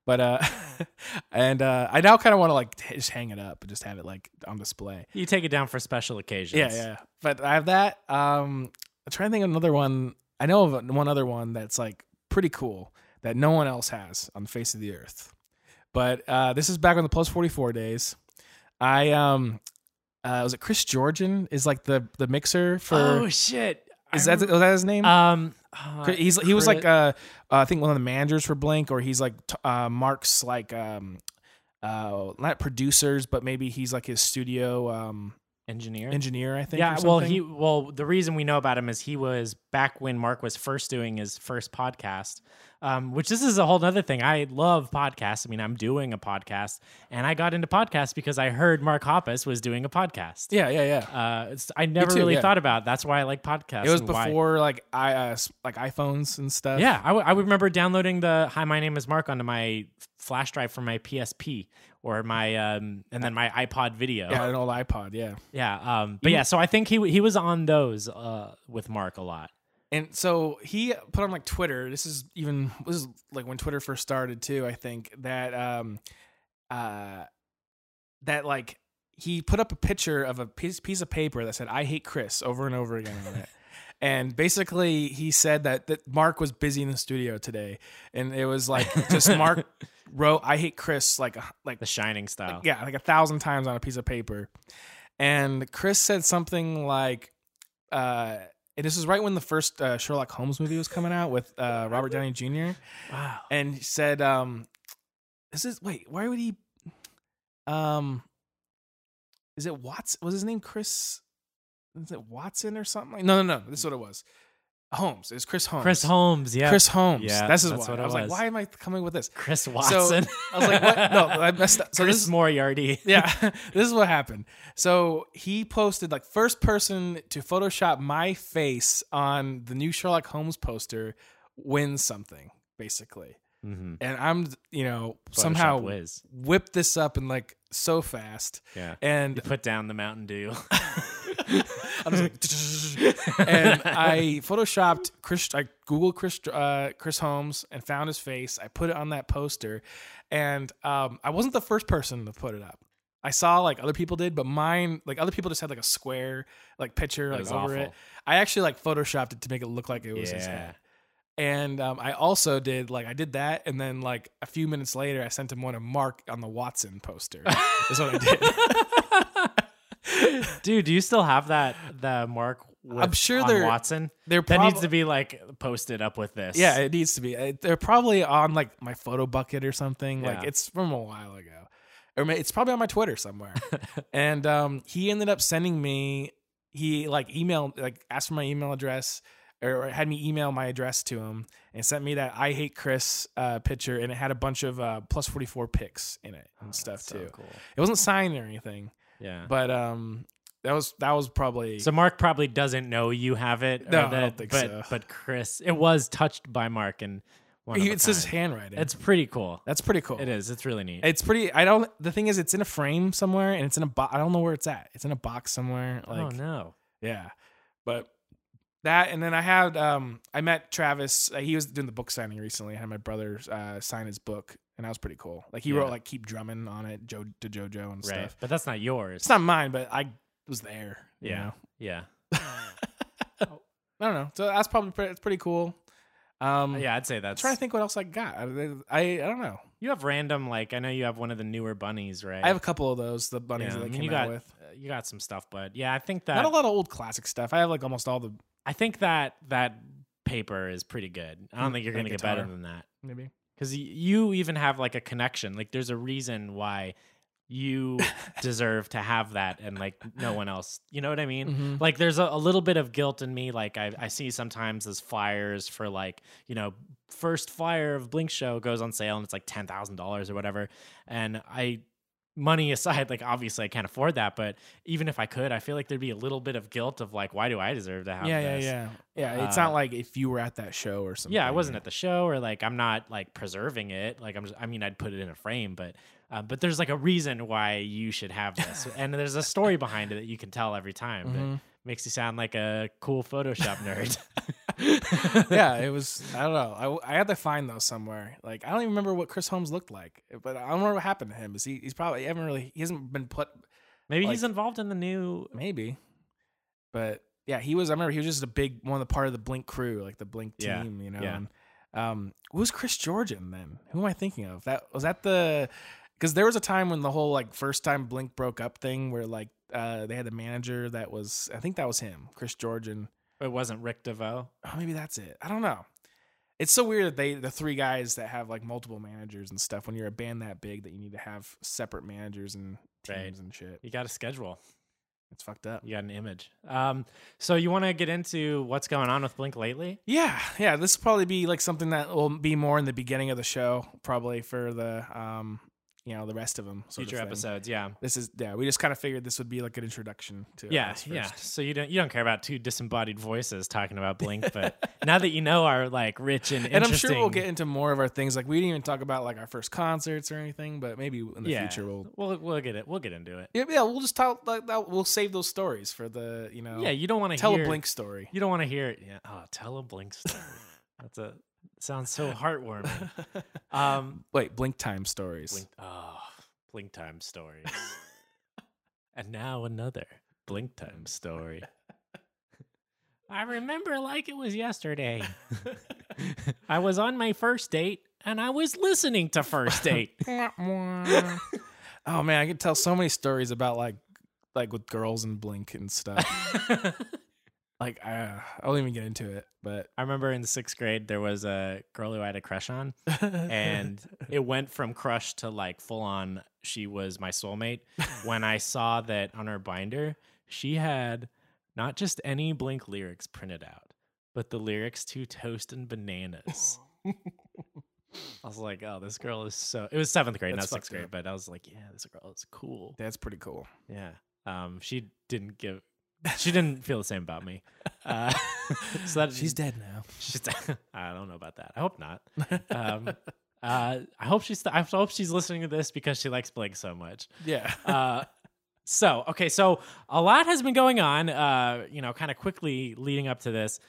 S2: But uh, and uh, I now kind of want to like t- just hang it up and just have it like on display.
S1: You take it down for special occasions.
S2: Yeah, yeah. But I have that. Um, I'm trying to think of another one. I know of one other one that's like pretty cool that no one else has on the face of the earth. But uh, this is back on the plus 44 days. I um, uh, was it Chris Georgian is like the the mixer for.
S1: oh shit!
S2: Is that was that his name?
S1: Um, uh,
S2: he's he was like uh, uh, I think one of the managers for Blink, or he's like uh, Mark's like um, uh, not producers, but maybe he's like his studio um
S1: engineer.
S2: engineer. I think.
S1: yeah, well, he well the reason we know about him is he was back when Mark was first doing his first podcast. Um, which this is a whole other thing. I love podcasts. I mean, I'm doing a podcast, and I got into podcasts because I heard Mark Hoppus was doing a podcast.
S2: Yeah, yeah, yeah.
S1: Uh, it's, I never
S2: too,
S1: really
S2: yeah.
S1: thought about. That's why I like podcasts.
S2: It was
S1: and why-
S2: before like i uh, like iPhones and stuff.
S1: Yeah, I, w- I remember downloading the "Hi, my name is Mark" onto my flash drive from my PSP or my um, and then my iPod Video.
S2: yeah, an old iPod. Yeah,
S1: Yeah, um, but yeah, so I think he he was on those uh, with Mark a lot.
S2: And so he put on like Twitter. This is even this is like when Twitter first started too. I think that um uh that like he put up a picture of a piece piece of paper that said "I hate Chris" over and over again on it. And basically, he said that, that Mark was busy in the studio today, and it was like just Mark wrote "I hate Chris" like like
S1: The Shining style.
S2: Like, yeah, like a thousand times on a piece of paper. And Chris said something like, uh, and this is right when the first uh, Sherlock Holmes movie was coming out with uh, Robert Downey Jr.
S1: Wow.
S2: And he said, um, "This is wait, why would he? Um, is it Watson? Was his name Chris? Is it Watson or something? Like, no, no, no. This is what it was. Holmes. It was Chris Holmes.
S1: Chris Holmes. Yeah.
S2: Chris Holmes.
S1: Yeah,
S2: that's his
S1: that's
S2: I was,
S1: was.
S2: like, why am I coming with this?
S1: Chris
S2: So
S1: Watson.
S2: I was like, what? No, I messed up. So
S1: Chris
S2: this is
S1: Moriarty.
S2: yeah, this is what happened. So he posted like first person to Photoshop my face on the new Sherlock Holmes poster wins something basically.
S1: Mm-hmm.
S2: And I'm, you know, somehow
S1: whiz.
S2: whipped this up and like so fast.
S1: Yeah.
S2: And
S1: You put down the Mountain Dew.
S2: I'm just like, and I photoshopped Chris. I googled Chris uh, Chris Holmes and found his face. I put it on that poster, and um, I wasn't the first person to put it up. I saw like other people did, but mine like other people just had like a square like picture like over it. I actually like photoshopped it to make it look like it was his head. And um, I also did like I did that, and then like a few minutes later, I sent him one of Mark on the Watson poster. Is what I did.
S1: Dude, do you still have that the mark with,
S2: I'm sure
S1: on
S2: they're-
S1: Watson?
S2: they're
S1: that needs to be like posted up with this.
S2: Yeah, it needs to be. They're probably on like my photo bucket or something. Like it's from a while ago, or it's probably on my Twitter somewhere. and um, he ended up sending me. He like emailed, like asked for my email address, or had me email my address to him, and sent me that I hate Chris uh, picture, and it had a bunch of uh, plus forty four pics in it and stuff
S1: so
S2: too.
S1: cool.
S2: It wasn't signed or anything,
S1: Yeah.
S2: but um, that was that was probably
S1: So Mark probably doesn't know you have it.
S2: No, I don't think
S1: but,
S2: so.
S1: But Chris, it was touched by Mark and one
S2: he,
S1: a
S2: his handwriting.
S1: It's pretty cool.
S2: That's pretty cool.
S1: It is. It's really neat.
S2: It's pretty. I don't. The thing is, it's in a frame somewhere, and it's in a box. I don't know where it's at. It's in a box somewhere. Like,
S1: oh no.
S2: yeah, but that, and then I had. Um, I met Travis. Uh, he was doing the book signing recently. I had my brother uh, sign his book, and that was pretty cool. Like he
S1: Yeah.
S2: wrote like "Keep Drumming" on it, Joe to JoJo and
S1: Right.
S2: stuff.
S1: But that's not yours.
S2: It's not mine, but I was there. you
S1: Yeah.
S2: know?
S1: Yeah.
S2: I don't know. So that's probably pretty, it's pretty cool. Um,
S1: yeah, I'd say
S2: I'm trying to think what else I got. I, I I don't know.
S1: You have random like I know you have one of the newer bunnies, right?
S2: I have a couple of those. The bunnies
S1: Yeah,
S2: that
S1: I mean,
S2: came
S1: you
S2: out
S1: got
S2: with.
S1: uh, you got some stuff, but yeah, I think that
S2: Not a lot of old classic stuff. I have like almost all the
S1: I think that that paper is pretty good. I don't
S2: Mm,
S1: think you're gonna get better than that
S2: maybe.
S1: Because you even have like a connection. Like there's a reason why you deserve to have that and like no one else. You know what I mean?
S2: Mhm.
S1: Like there's a, a little bit of guilt in me. Like I, I see sometimes those flyers for like, you know, first flyer of Blink show goes on sale and it's like ten thousand dollars or whatever. And I money aside, like obviously I can't afford that, but even if I could, I feel like there'd be a little bit of guilt of like, why do I deserve to have
S2: Yeah, yeah,
S1: this?
S2: yeah, yeah. It's
S1: Uh,
S2: not like if you were at that show or something.
S1: Yeah, I wasn't at the show, or like I'm not like preserving it. Like I'm, just, I mean, I'd put it in a frame, but, uh, but there's like a reason why you should have this, and there's a story behind it that you can tell every time.
S2: Mhm.
S1: That makes you sound like a cool Photoshop nerd.
S2: yeah, it was. I don't know. I, I had to find those somewhere. Like I don't even remember what Chris Holmes looked like, but I don't remember what happened to him. Is he? He's probably he haven't really. He hasn't been put.
S1: Maybe
S2: Like-
S1: he's involved in the new.
S2: Maybe, but yeah, he was. I remember he was just a big one of the part of the Blink crew, like the Blink
S1: Yeah,
S2: team. You know.
S1: yeah.
S2: And, um, who was Chris Georgian then? Who am I thinking of? That was that the. Because there was a time when the whole like first time Blink broke up thing, where like uh they had the manager that was. I think that was him, Chris Georgian.
S1: It wasn't Rick DeVoe.
S2: Oh, maybe that's it. I don't know. It's so weird that they the three guys that have like multiple managers and stuff when you're a band that big that you need to have separate managers and teams
S1: Right.
S2: and shit.
S1: You got a schedule.
S2: It's fucked up.
S1: You got an image. Um, so you want to get into what's going on with Blink lately?
S2: Yeah, yeah. This will probably be like something that will be more in the beginning of the show, probably for the um, you know, the rest of them. sort of
S1: Future episodes, yeah.
S2: This is yeah. We just kind of figured this would be like an introduction to
S1: Yeah, yeah. So you don't you don't care about two disembodied voices talking about Blink, but now that you know our like rich and
S2: And I'm sure we'll get into more of our things. Like we didn't even talk about like our first concerts or anything, but maybe in the
S1: yeah,
S2: future we'll
S1: we'll we'll get it. We'll get into it.
S2: Yeah, yeah, we'll just tell. Like, that- we'll save those stories for the you know.
S1: Yeah, you don't want to
S2: tell
S1: hear
S2: a Blink story.
S1: You don't want to hear it. Yeah. Oh, tell a Blink story. That's a sounds so heartwarming. Um,
S2: Wait, Blink time stories.
S1: Blink. Oh, Blink time stories. and now another Blink time story. I remember like it was yesterday. I was on my first date and I was listening to First Date.
S2: oh man, I could tell so many stories about like like with girls and Blink and stuff. Like I, I won't even get into it, but
S1: I remember in sixth grade there was a girl who I had a crush on, and it went from crush to like full on. She was my soulmate when I saw that on her binder she had not just any Blink lyrics printed out, but the lyrics to "Toast and Bananas." I was like, "Oh, this girl is so." It was seventh grade,
S2: That's
S1: not sixth grade,
S2: up.
S1: but I was like, "Yeah, this girl is cool."
S2: that's pretty cool.
S1: Yeah. Um, she didn't give. She didn't feel the same about me. Uh, so that
S2: She's dead now.
S1: She's, I don't know about that. I hope not. Um, uh, I hope she's. I hope she's listening to this because she likes Blake so much.
S2: Yeah.
S1: Uh, so okay, so a lot has been going on. Uh, you know, kind of quickly leading up to this.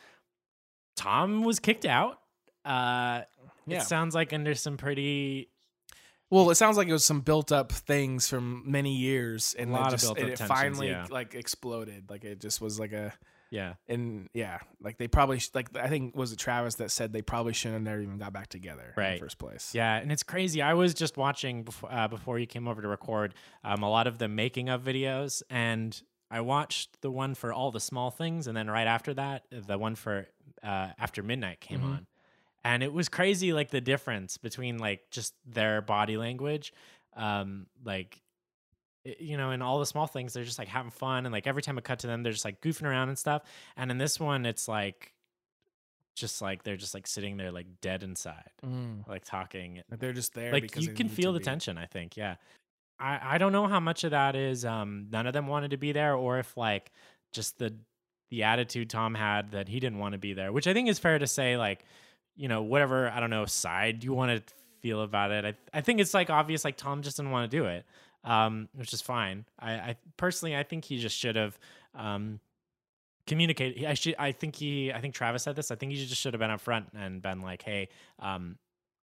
S1: Tom was kicked out. Uh,
S2: Yeah.
S1: It sounds like under some pretty.
S2: Well, it sounds like it was some built up things from many years, and
S1: A lot
S2: it
S1: of built-up
S2: it
S1: tensions,
S2: finally
S1: yeah.
S2: like exploded. Like it just was like a
S1: Yeah.
S2: and yeah, like they probably sh- like I think was it Travis that said they probably shouldn't have never even got back together in
S1: Right.
S2: the first place.
S1: Yeah, and it's crazy. I was just watching before, uh, before you came over to record um, a lot of the making of videos, and I watched the one for all the small things, and then right after that, the one for uh, after midnight came
S2: Mhm.
S1: on, and it was crazy, like the difference between like just their body language, um, like you know, in all the small things, they're just like having fun, and like every time I cut to them, they're just like goofing around and stuff, and in this one, it's like. Just like they're just like sitting there like dead inside,
S2: Mm.
S1: like talking
S2: Like they're just there.
S1: like you can feel the
S2: be.
S1: tension i think yeah i i don't know how much of that is um none of them wanted to be there or if like just the the attitude tom had that he didn't want to be there which i think is fair to say like you know whatever i don't know side you want to feel about it. I i think it's like obvious like tom just didn't want to do it um which is fine. I i personally i think he just should have um communicate i should i think he i think travis said this i think he just should have been up front and been like hey um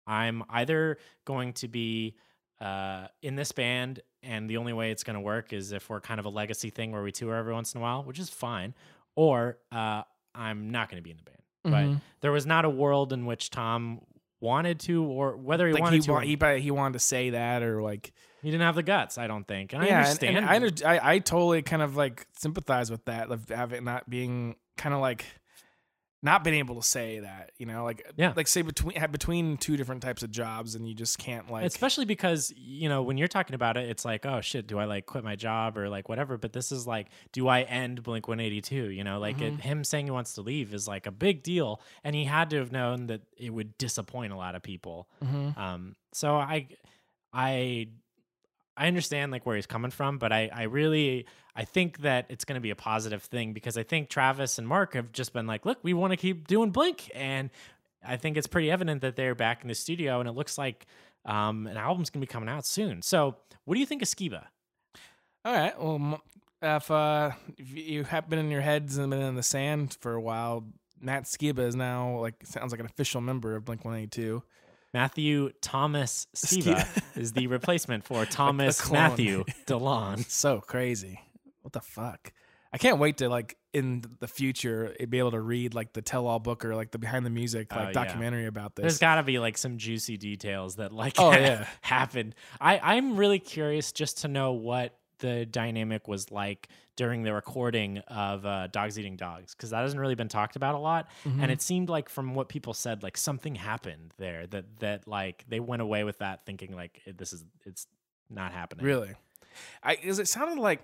S1: i'm either going to be uh in this band and the only way it's going to work is if we're kind of a legacy thing where we tour every once in a while which is fine or uh i'm not going to be in the band but
S2: Mhm.
S1: there was not a world in which Tom wanted to, or whether he
S2: like
S1: wanted
S2: he,
S1: to.
S2: wa- he probably- he wanted to say that or like
S1: he didn't have the guts. I don't think, and I
S2: yeah, and-
S1: understand.
S2: And, I, under- I I totally kind of like sympathize with that of having not being kind of like not been able to say that you know like
S1: Yeah.
S2: like say between between two different types of jobs and you just can't like
S1: especially because you know when you're talking about it it's like oh shit do i like quit my job or like whatever but this is like do i end blink 182 you know like it,
S2: Mhm.
S1: him saying he wants to leave is like a big deal and he had to have known that it would disappoint a lot of people
S2: Mhm.
S1: um so i i i understand like where he's coming from but i i really i think that it's going to be a positive thing because i think travis and mark have just been like look we want to keep doing blink and i think it's pretty evident that they're back in the studio and it looks like um an album's going to be coming out soon. So what do you think of skiba?
S2: All right well if uh if you have been in your heads and been in the sand for a while Matt Skiba is now like sounds like an official member of Blink 182
S1: matthew thomas skiba is the replacement for thomas matthew delonge
S2: so crazy what the fuck I can't wait to like in the future eh, be able to read like the tell all book or like the behind the music oh, like
S1: Oh, yeah.
S2: documentary about this.
S1: There's got to be like some juicy details that like
S2: Oh, yeah.
S1: happened. I I'm really curious just to know what the dynamic was like during the recording of uh, Dogs Eating Dogs because that hasn't really been talked about a lot.
S2: Mm-hmm.
S1: And it seemed like from what people said, like something happened there that that like they went away with that thinking like this is it's not happening.
S2: Really? I because it sounded like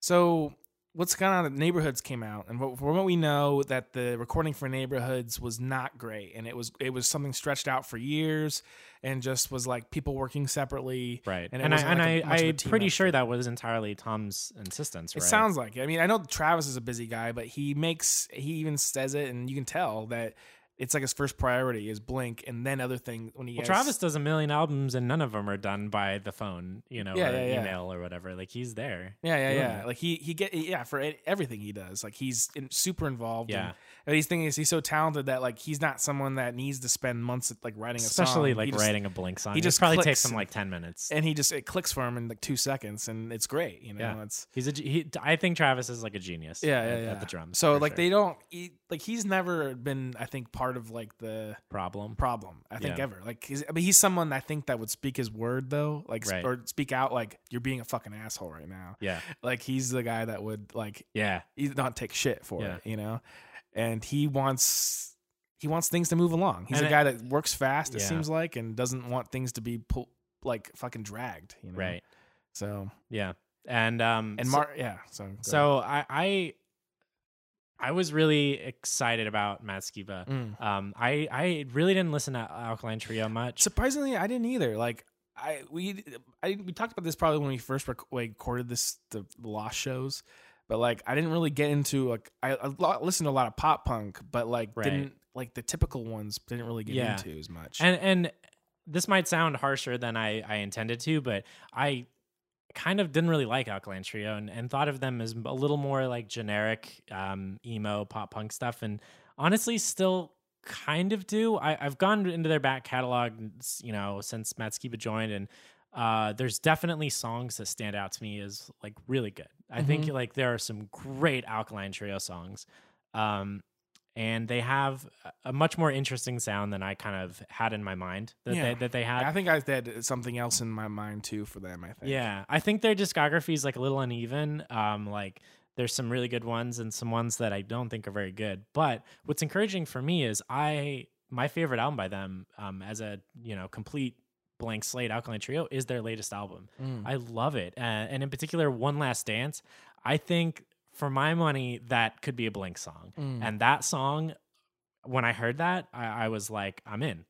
S2: so what's going on neighborhoods came out and what, from what we know that the recording for neighborhoods was not great and it was it was something stretched out for years and just was like people working separately
S1: Right.
S2: And
S1: And, I and
S2: like
S1: I
S2: much of a
S1: I'm pretty sure that was entirely Tom's insistence.
S2: it sounds like it. i mean i know travis is a busy guy but he makes he even says it and you can tell that it's like his first priority is blink and then other things when he
S1: Well,
S2: has,
S1: Travis does a million albums and none of them are done by the phone, you know,
S2: Yeah,
S1: or
S2: yeah, yeah.
S1: email or whatever. Like he's there.
S2: Yeah, yeah, yeah.
S1: it.
S2: Like he he get yeah for everything he does. Like he's in, super involved.
S1: Yeah.
S2: And, he's thinking he's so talented that like he's not someone that needs to spend months at, like writing a
S1: Especially
S2: song.
S1: like
S2: just-
S1: writing a Blink song.
S2: he
S1: It
S2: just
S1: probably
S2: clicks
S1: takes him like ten minutes.
S2: and he just it clicks for him in like two seconds, and it's great. You know,
S1: Yeah.
S2: it's
S1: He's a. He, I think Travis is like a genius.
S2: yeah,
S1: at,
S2: yeah, yeah.
S1: At the drums.
S2: So like
S1: sure.
S2: they don't he, like he's never been I think part of like the
S1: problem.
S2: problem I think
S1: Yeah.
S2: ever. Like he's I mean he's someone I think that would speak his word though, like
S1: Right.
S2: or speak out like you're being a fucking asshole right now.
S1: Yeah.
S2: Like he's the guy that would like
S1: Yeah.
S2: he not take shit for
S1: Yeah.
S2: it, you know. And he wants he wants things to move along. He's
S1: And
S2: a
S1: it-
S2: guy that works fast. It seems like, and doesn't want things to be pull, like fucking dragged. You know?
S1: Right.
S2: So
S1: Yeah. And um.
S2: and
S1: so-
S2: Mar, yeah. So
S1: So I I I was really excited about Matt Skiba.
S2: Mm.
S1: Um, I I really didn't listen to Alkaline Trio much.
S2: surprisingly, I didn't either. Like I we I we talked about this probably when we first rec- recorded this the Lost shows. But like, I didn't really get into like I, I listened to a lot of pop punk, but like
S1: Right.
S2: didn't like the typical ones didn't really get
S1: Yeah.
S2: into as much.
S1: and and this might sound harsher than I, I intended to, but I kind of didn't really like Alkaline Trio and, and thought of them as a little more like generic um, emo pop punk stuff. And honestly, still kind of do. I, I've gone into their back catalog, you know, since Matt Skiba joined, and uh, there's definitely songs that stand out to me as like really good. I think like there are some great Alkaline Trio songs. Um, and they have a- much more interesting sound than I kind of had in my mind that
S2: Yeah.
S1: they, that they had.
S2: I think I had something else in my mind too for them. I think.
S1: Yeah, I think their discography is like a little uneven. Um, like there's some really good ones and some ones that I don't think are very good. But what's encouraging for me is I my favorite album by them, um, as a you know complete blank slate alkaline trio is their latest album.
S2: Mm.
S1: I love it, uh, and in particular, One Last Dance. I think for my money that could be a Blink song,
S2: Mm.
S1: and that song. When I heard that, I, I was like, I'm in.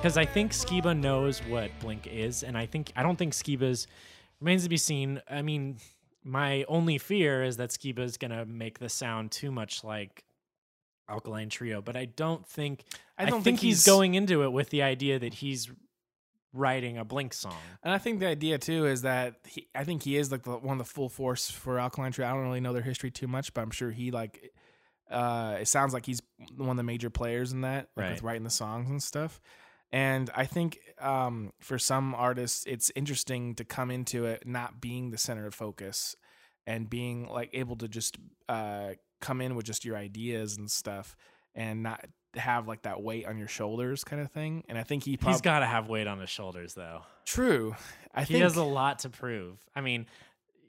S1: because I think Skiba knows what Blink is, and I think I don't think Skiba's remains to be seen. I mean, my only fear is that Skiba is gonna make the sound too much like Alkaline Trio, but I don't think I,
S2: don't
S1: think, he's- going into it with the idea that he's writing a Blink song.
S2: And I think the idea too is that he, I think he is like the, one of the full force for Alkaline Trio. I don't really know their history too much, but I'm sure he like Uh, it sounds like he's one of the major players in that, like
S1: Right.
S2: with writing the songs and stuff. And I think um, for some artists, it's interesting to come into it not being the center of focus and being like able to just uh, come in with just your ideas and stuff and not have like that weight on your shoulders kind of thing. And I think he
S1: He's
S2: probably
S1: got to have weight on his shoulders, though.
S2: true. I
S1: he
S2: think
S1: has a lot to prove. I mean,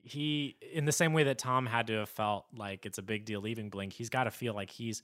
S1: he in the same way that Tom had to have felt like it's a big deal leaving Blink, he's got to feel like he's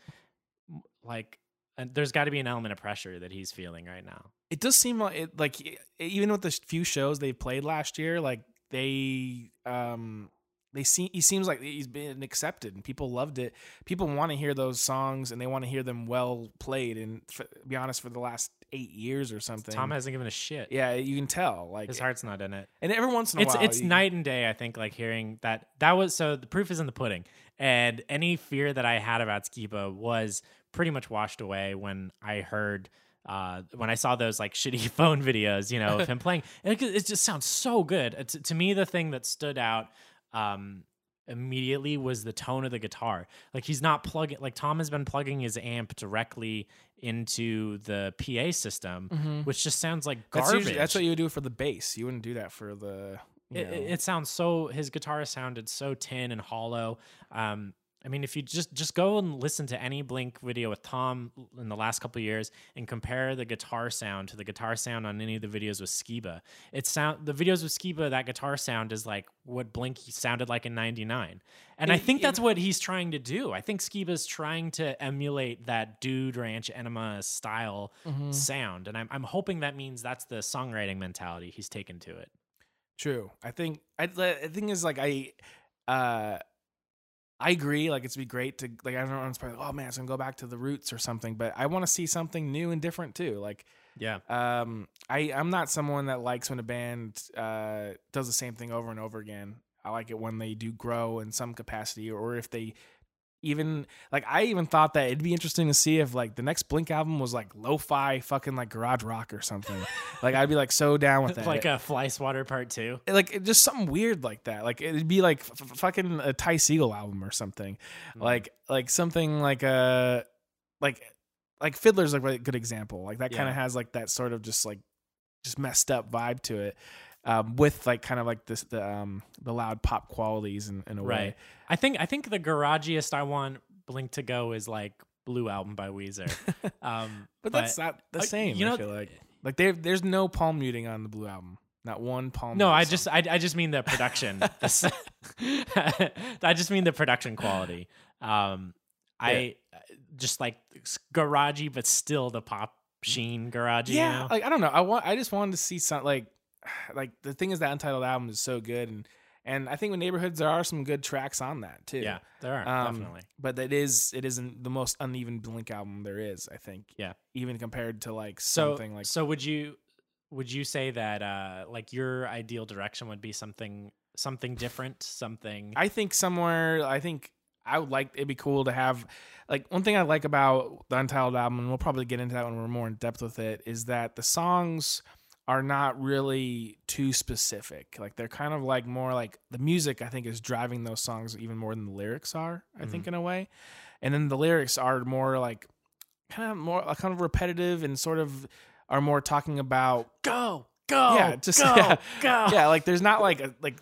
S1: like and there's got to be an element of pressure that he's feeling right now.
S2: it does seem like it, like even with the few shows they played last year, like they um they see he seems like he's been accepted and people loved it. People want to hear those songs and they want to hear them well played. And f- be honest, for the last eight years or something,
S1: Tom hasn't given a shit.
S2: yeah, you can tell like
S1: His heart's not in it.
S2: and every once in a
S1: It's
S2: while
S1: it's
S2: you-
S1: night and day. I think like hearing that that was so the proof is in the pudding, and any fear that I had about Skiba was pretty much washed away when I heard. Uh, when I saw those like shitty phone videos, you know, of him playing, it, it just sounds so good. It's, to me, the thing that stood out um, immediately was the tone of the guitar. Like he's not plugging, like Tom has been plugging his amp directly into the PA system, which just sounds like
S2: That's,
S1: garbage.
S2: usually, that's what you would do for the bass. You wouldn't do that for the.
S1: It, it- it sounds so his guitar sounded so tin and hollow um i mean if you just just go and listen to any blink video with tom in the last couple of years and compare the guitar sound to the guitar sound on any of the videos with skiba. It sound the videos with skiba that guitar sound is like what blink sounded like in 99 and i
S2: It-
S1: think
S2: it-
S1: that's what he's trying to do. I think skiba's trying to emulate that dude ranch enema style
S2: Mm-hmm.
S1: sound. And I'm, I'm hoping that means that's the songwriting mentality he's taken to it.
S2: True. I think I the thing is like I uh I agree like it's be great to like I don't know it's probably oh man it's gonna go back to the roots or something but I want to see something new and different too like
S1: yeah.
S2: um I I'm not someone that likes when a band uh does the same thing over and over again. I like it when they do grow in some capacity or if they even like I even thought that it'd be interesting to see if like the next Blink album was like lo-fi fucking like garage rock or something like I'd be like so down with that
S1: like a fly swatter part two.
S2: like it- just something weird like that. Like it'd be like f- f- fucking a Ty Segall album or something. Hmm. Like like something like a like like Fiddler's like a good example. Like that kind of has like that sort of just like just messed up vibe to it. Um, with like kind of like this the um the loud pop qualities in, in a way.
S1: I think I think the garagiest I want Blink to go is like Blue album by Weezer. Um,
S2: But, that's not the
S1: uh,
S2: same.
S1: you know-
S2: I feel like like there there's no palm muting on the Blue album. Not one palm.
S1: no, I
S2: song.
S1: just I, I just mean the production. I just mean the production quality. Um, I just like garagey, but still the pop sheen garagey. you
S2: yeah like i don't know i want i just wanted to see some like like the thing is that untitled album is so good and and i think with neighborhoods there are some good tracks on that too
S1: yeah, there are
S2: um,
S1: definitely.
S2: but it is it isn't the most uneven blink album there is i think
S1: Yeah.
S2: even compared to like
S1: So
S2: something like
S1: so would you would you say that uh like your ideal direction would be something something different, something
S2: i think somewhere i think i would like it'd be cool to have like one thing i like about the untitled album and we'll probably get into that when we're more in depth with it is that the songs are not really too specific. Like they're kind of like more like the music I think is driving those songs even more than the lyrics are, I think in a way. And then the lyrics are more like kind of more kind of repetitive and sort of are more talking about
S1: go, go,
S2: Yeah, just-
S1: go,
S2: yeah.
S1: go.
S2: yeah, like there's not like a like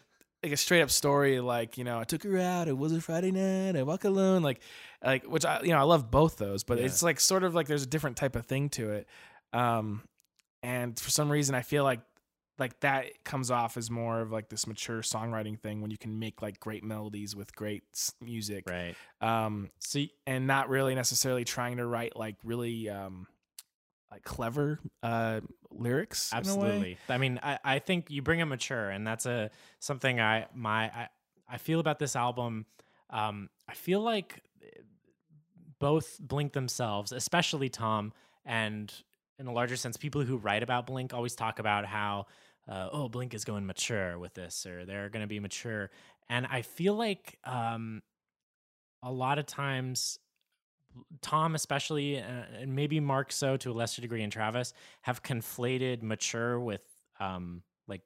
S2: like a straight up story like, you know, I took her out, it was a Friday night, I walk alone like like which I you know, I love both those, but
S1: Yeah.
S2: it's like sort of like there's a different type of thing to it. Um and for some reason I feel like like that comes off as more of like this mature songwriting thing when you can make like great melodies with great music.
S1: Right.
S2: Um
S1: So
S2: and not really necessarily trying to write like really um like clever uh lyrics a
S1: absolutely. I mean, I, I think you bring it mature, and that's a something I my I, I feel about this album. Um, I feel like both Blink themselves, especially Tom, and in a larger sense, people who write about Blink always talk about how, uh, oh, Blink is going mature with this, or they're going to be mature. And I feel like um, a lot of times, Tom, especially, uh, and maybe Mark so to a lesser degree, and Travis have conflated mature with um, like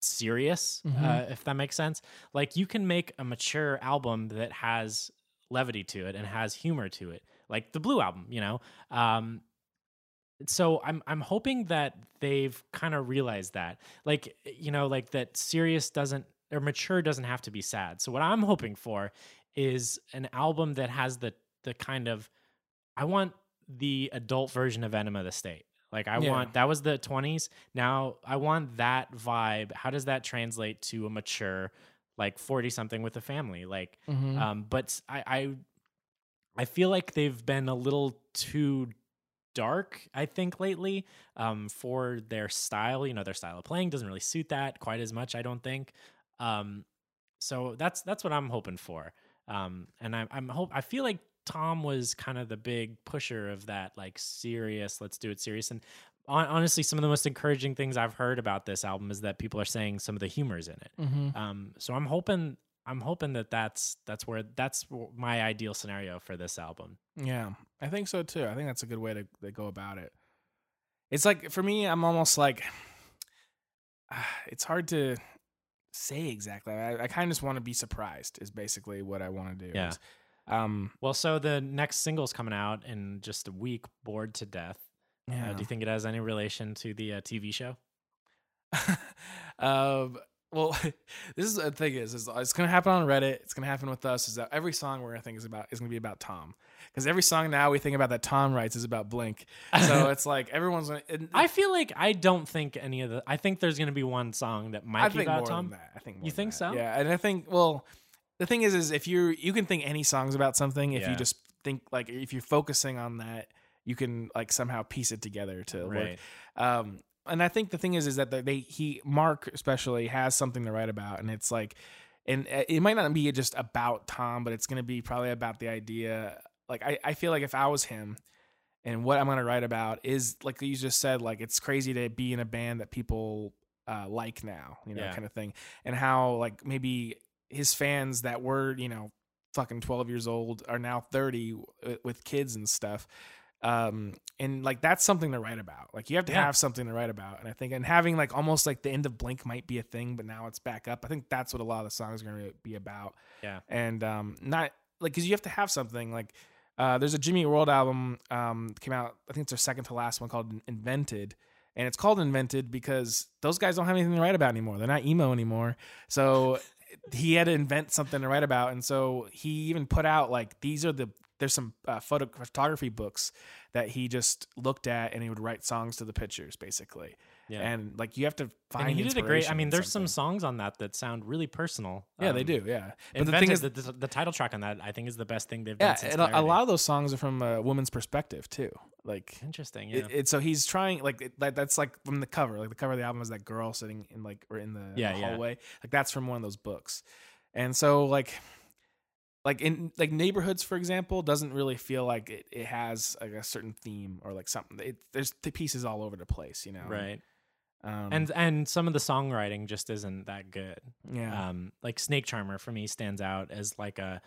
S1: serious,
S2: Mhm.
S1: uh, if that makes sense. Like you can make a mature album that has levity to it and has humor to it, like the Blue album, you know. Um, so I'm I'm hoping that they've kind of realized that, like you know, like that serious doesn't or mature doesn't have to be sad. So what I'm hoping for is an album that has the the kind of I want the adult version of Enema of the State. Like I
S2: Yeah.
S1: want that was the 20s. Now I want that vibe. How does that translate to a mature like 40 something with a family? Like
S2: Mhm.
S1: um but I I I feel like they've been a little too dark, I think, lately, um, for their style. You know, their style of playing doesn't really suit that quite as much, I don't think. Um, so that's that's what I'm hoping for. Um, and I'm I'm hope I feel like Tom was kind of the big pusher of that, like serious, let's do it serious. And hon- honestly, some of the most encouraging things I've heard about this album is that people are saying some of the humor is in it.
S2: Mhm.
S1: Um, so I'm hoping I'm hoping that that's that's where that's my ideal scenario for this album.
S2: Yeah, I think so too. I think that's a good way to, to go about it. It's like for me, I'm almost like it's hard to say exactly. I, I kind of just want to be surprised. Is basically what I want to do.
S1: Yeah.
S2: Is, Um.
S1: Well, so the next single's coming out in just a week, Bored to Death. Uh,
S2: Yeah.
S1: do you think it has any relation to the uh, TV show?
S2: um. Well, this is the thing is, is it's gonna happen on Reddit. It's gonna happen with us. Is that every song we're gonna think is about is gonna be about Tom, because every song now we think about that Tom writes is about Blink. So it's like everyone's gonna. and-
S1: I feel like I don't think any of the. I think there's going to be one song that might
S2: I
S1: be about Tom.
S2: I think more
S1: You think
S2: that.
S1: so?
S2: Yeah, and I think well, the thing is, is if you you can think any songs about something if
S1: Yeah.
S2: you just think like if you're focusing on that, you can like somehow piece it together to work.
S1: Right.
S2: Um, and I think the thing is, is that they he Mark especially has something to write about, and it's like, and uh, it might not be just about Tom, but it's going to be probably about the idea. Like I, I feel like if I was him, and what I'm going to write about is like you just said, like it's crazy to be in a band that people uh, like now, you know,
S1: Yeah.
S2: kind of thing, and how like maybe his fans that were you know fucking 12 years old are now 30 with kids and stuff um and like that's something to write about. Like you have to
S1: Yeah.
S2: have something to write about and i think and having like almost like the end of blink might be a thing but now it's back up. I think that's what a lot of the songs are going to be about.
S1: Yeah.
S2: and um not like because you have to have something like uh there's a jimmy world album um came out i think it's their second to last one called invented and it's called invented because those guys don't have anything to write about anymore. They're not emo anymore. So he had to invent something to write about and so he even put out like these are the there's some uh, photo photography books that he just looked at and he would write songs to the pictures basically
S1: Yeah.
S2: and like you have to find
S1: and he did a great. I mean, there's some songs on that that sound really personal.
S2: yeah they
S1: Um,
S2: do yeah but the thing is
S1: the, the, the title track on that, I think, is the best thing they've
S2: yeah
S1: done since
S2: and a, a lot of those songs are from a woman's perspective too like
S1: Interesting. Yeah.
S2: It, it, so he's trying like it, that, that's like from the cover like the cover of the album is that girl sitting in like or in the,
S1: Yeah,
S2: the
S1: yeah.
S2: hallway like that's from one of those books and so like like in like neighborhoods for example doesn't really feel like it, it has like a certain theme or like something it, there's the pieces all over the place you know
S1: right.
S2: um,
S1: And and some of the songwriting just isn't that good.
S2: yeah
S1: Um, like Snake Charmer for me stands out as like a,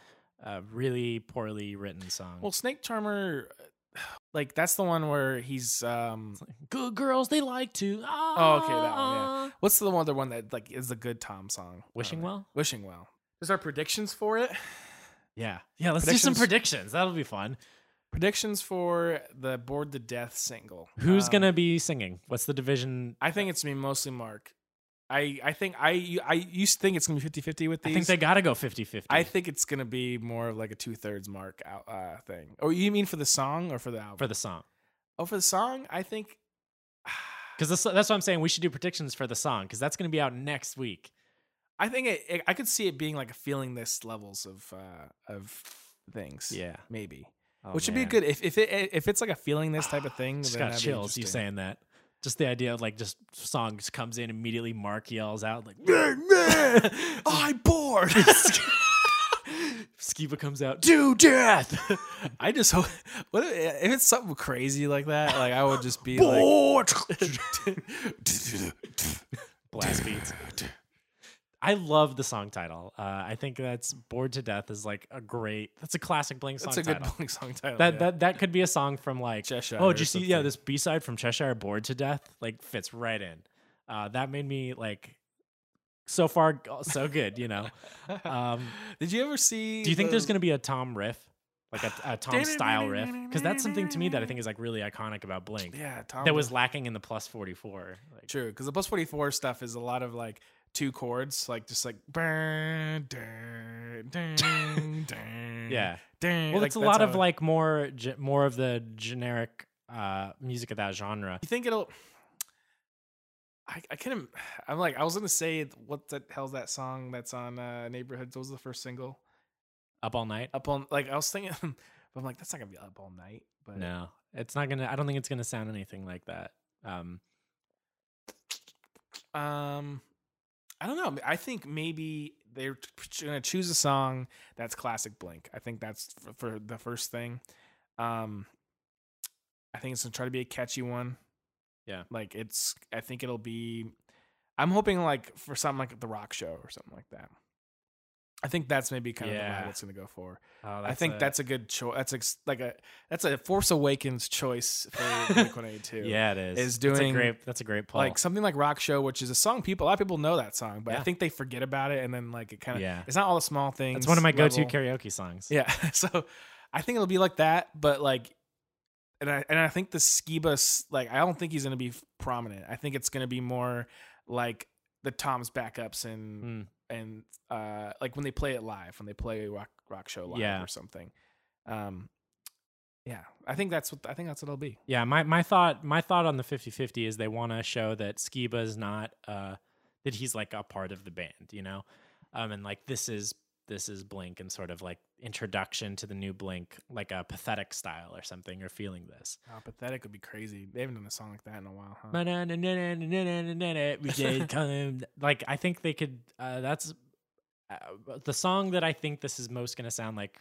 S1: a really poorly written song.
S2: well snake charmer like that's the one where he's um
S1: good girls they like to.
S2: Oh, okay, that one, yeah.
S1: ah.
S2: what's the other one that like is the good tom song
S1: Wishing
S2: Uh,
S1: well.
S2: wishing well there's our predictions for it
S1: Yeah, yeah. Let's do some
S2: Predictions?
S1: That'll be fun.
S2: predictions for the Bored to death single
S1: Who's
S2: Um,
S1: gonna be singing? What's the division?
S2: i think it's gonna mostly mark i i think i i used to think it's gonna be 50-50 with these.
S1: I think they gotta go 50-50.
S2: I think it's gonna be more of like a two-thirds mark out uh thing or you mean for the song or for the album
S1: for the song.
S2: oh for the song i think
S1: Because that's, that's what I'm saying. We should do predictions for the song because that's going to be out next week.
S2: I think it, it- i could see it being like a feeling this levels of uh of things
S1: Yeah.
S2: maybe
S1: Oh,
S2: which would be good if if it if it's like a feeling this type of thing.
S1: Just
S2: then
S1: got chills. You saying that? Just the idea of like just song just comes in immediately. Mark yells out like,
S2: I'm bored.
S1: Skiba comes out, do death.
S2: I just hope what if if it's something crazy like that? Like I would just be
S1: Bored.
S2: like,
S1: Blast beats. I love the song title. Uh, I think that's "Bored to Death" is like a great. That's a classic Blink song
S2: that's a good. Blink song title.
S1: That
S2: yeah.
S1: that that could be a song from like
S2: Cheshire
S1: Oh, did you see? Yeah, this B side from Cheshire, "Bored to Death," like fits right in. Uh, that made me like so far so good. You know. Um,
S2: Did you ever see?
S1: do you think
S2: the-
S1: there's going to be a Tom riff, like a, a Tom style riff? Because that's something to me that I think is like really iconic about Blink.
S2: Yeah, Tom.
S1: That was lacking in the plus forty four. Like,
S2: true because the plus forty four stuff is a lot of like two chords, like just like burn, dun, dun, dun,
S1: yeah.
S2: dun.
S1: Well,
S2: Like,
S1: it's a lot of like more ge- more of the generic uh, music of that genre.
S2: You think it'll? I I im- I'm like I was gonna say what the hell's that song that's on uh, Neighborhoods? What was the first single?
S1: Up all night.
S2: Up on like I was thinking, but I'm like that's not gonna be up all night. But
S1: No, it's not gonna. I don't think it's gonna sound anything like that. Um,
S2: Um, I don't know. I think maybe they're gonna choose a song that's classic Blink. I think that's for, for the first thing. Um, I think it's gonna try to be a catchy one.
S1: Yeah.
S2: like it's. I think it'll be. I'm hoping like for something like the Rock Show or something like that. I think that's maybe kind of the
S1: Yeah.
S2: vibe it's gonna go for.
S1: oh,
S2: I think
S1: a-
S2: that's a good choice. That's ex- like a that's a Force Awakens choice for Blink One Eighty Two.
S1: yeah, it is.
S2: is
S1: That's
S2: doing,
S1: a great. That's a great pull.
S2: like something like Rock Show, which is a song people a lot of people know that song, but I think they forget about it and then like it kind of
S1: Yeah.
S2: it's not all the small things.
S1: It's one of my go-to karaoke songs.
S2: Yeah, so I think it'll be like that, but like, and I and I think the Skiba like I don't think he's gonna be prominent. I think it's gonna be more like the Tom's backups and
S1: Mm.
S2: And uh like when they play it live, when they play a Rock Rock Show live
S1: Yeah.
S2: or something. Um, yeah, I think that's what I think that's what it'll be.
S1: Yeah, my, my thought my thought on the 50-50 is they want to show that Skiba is not uh that he's like a part of the band, you know? Um and like this is this is Blink and sort of like introduction to the new Blink, like a pathetic style or something. You're feeling this.
S2: Oh, pathetic would be crazy. They haven't done a song like that in a while, huh?
S1: Like I think they could. Uh, that's uh, the song that I think this is most going to sound like.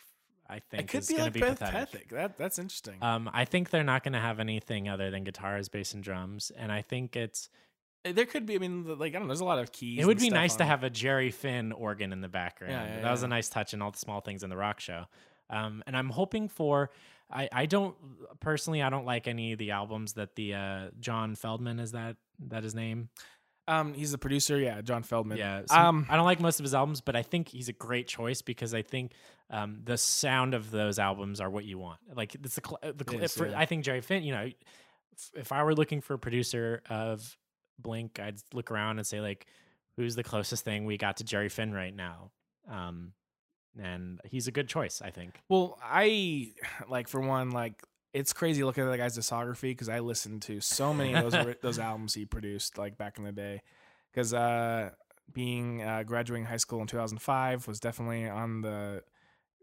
S1: I think It
S2: could
S1: is
S2: be
S1: going
S2: like
S1: to be
S2: pathetic.
S1: pathetic.
S2: That that's interesting.
S1: Um, I think they're not going to have anything other than guitars, bass, and drums, and I think it's.
S2: Uh, there could be. I mean, like I don't know. There's a lot of keys.
S1: It would be nice to have a Jerry Finn organ in the background.
S2: yeah,
S1: that was a nice touch in all the small things in the rock show. Um, and I'm hoping for. I, I don't personally. I don't like any of the albums that the uh, John Feldmann is that that his name.
S2: Um, he's the producer. Yeah, John Feldmann.
S1: Yeah. so
S2: Um,
S1: I don't like most of his albums, but I think he's a great choice because I think um, the sound of those albums are what you want. Like it's the, cl- the cl- for,
S2: yeah.
S1: I think Jerry Finn. You know, if, if I were looking for a producer of Blink, I'd look around and say like, who's the closest thing we got to Jerry Finn right now? Um, and he's a good choice, I think.
S2: Well, I like for one, like it's crazy looking at that guy's discography because I listened to so many of those those albums he produced like back in the day. Because uh, being uh, graduating high school in 2005 was definitely on the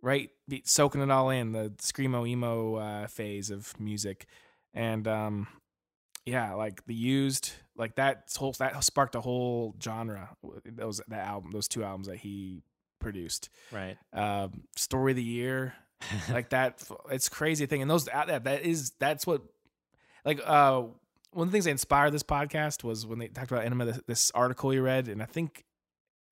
S2: right, be, soaking it all in the screamo emo uh, phase of music, and um, yeah, like the used, like that whole that sparked a whole genre. Those that album, those two albums that he produced
S1: Right.
S2: um, story of the year like that it's crazy thing and those that, that is that's what like uh one of the things that inspired this podcast was when they talked about enema this, this article you read and i think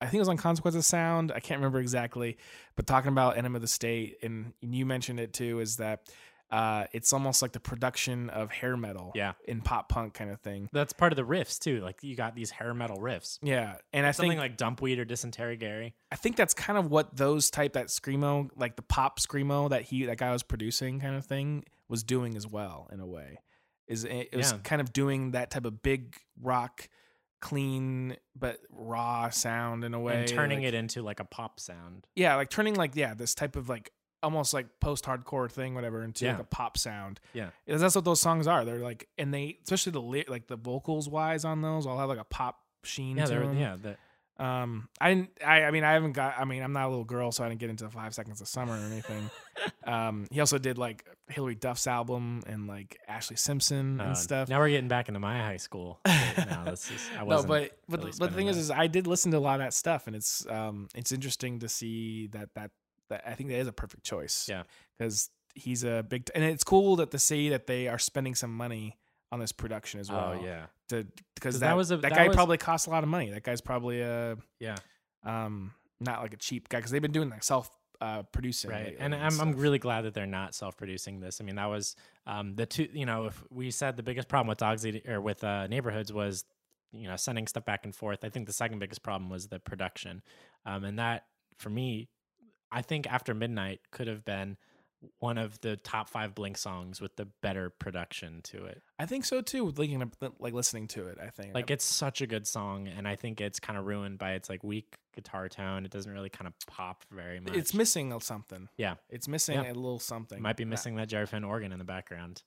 S2: i think it was on consequence of sound i can't remember exactly but talking about enema of the state and you mentioned it too is that uh it's almost like the production of hair metal
S1: Yeah.
S2: in pop punk kind of thing
S1: That's part of the riffs too. Like you got these hair metal riffs.
S2: yeah and i
S1: Something
S2: think
S1: like Dumpweed or Dysentery Gary.
S2: I think that's kind of what those type that screamo, like the pop screamo that he that guy was producing, kind of thing, was doing as well in a way. Is it, it was
S1: Yeah.
S2: kind of doing that type of big rock, clean but raw sound in a way,
S1: and turning
S2: like-
S1: it into like a pop sound.
S2: yeah, like turning like yeah this type of like almost like post hardcore thing, whatever, into like a pop sound.
S1: Yeah.
S2: Because that's what those songs are. They're like, and they especially the like the vocals wise on those all have like a pop sheen
S1: Yeah,
S2: to them.
S1: yeah. The,
S2: Um, I didn't. I, I mean, I haven't got. I mean, I'm not a little girl, so I didn't get into Five Seconds of Summer or anything. um, he also did like Hilary Duff's album and like Ashlee Simpson
S1: uh,
S2: and stuff.
S1: Now we're getting back into my high school. no, this is, I wasn't
S2: but but, the- but the thing
S1: spending
S2: is, I did listen to a lot of that stuff, and it's um, it's interesting to see that that that I think that is a perfect choice.
S1: Yeah.
S2: because he's a big, and it's cool that to see that they are spending some money on this production as well.
S1: oh yeah,
S2: to because
S1: 'Cause
S2: that,
S1: that was a-
S2: that,
S1: that
S2: guy
S1: was-
S2: probably costs a lot of money. That guy's probably a
S1: yeah,
S2: um not like a cheap guy because they've been doing like self uh producing
S1: right.
S2: lately
S1: And I'm I'm really glad that they're not self-producing this. I mean, that was um the two. You know, if we said the biggest problem with dogs or with uh, neighborhoods was. you know sending stuff back and forth. I think the second biggest problem was the production, um, and that for me, I think After Midnight could have been one of the top five Blink songs with the better production to it.
S2: I think so too. With linking up, like listening to it, I think
S1: Like it's such a good song, and I think it's kind of ruined by its like weak guitar tone. It doesn't really kind of pop very much.
S2: it's missing something.
S1: yeah,
S2: It's missing
S1: Yeah.
S2: a little something.
S1: it might be missing that Jerry Finn organ in the background.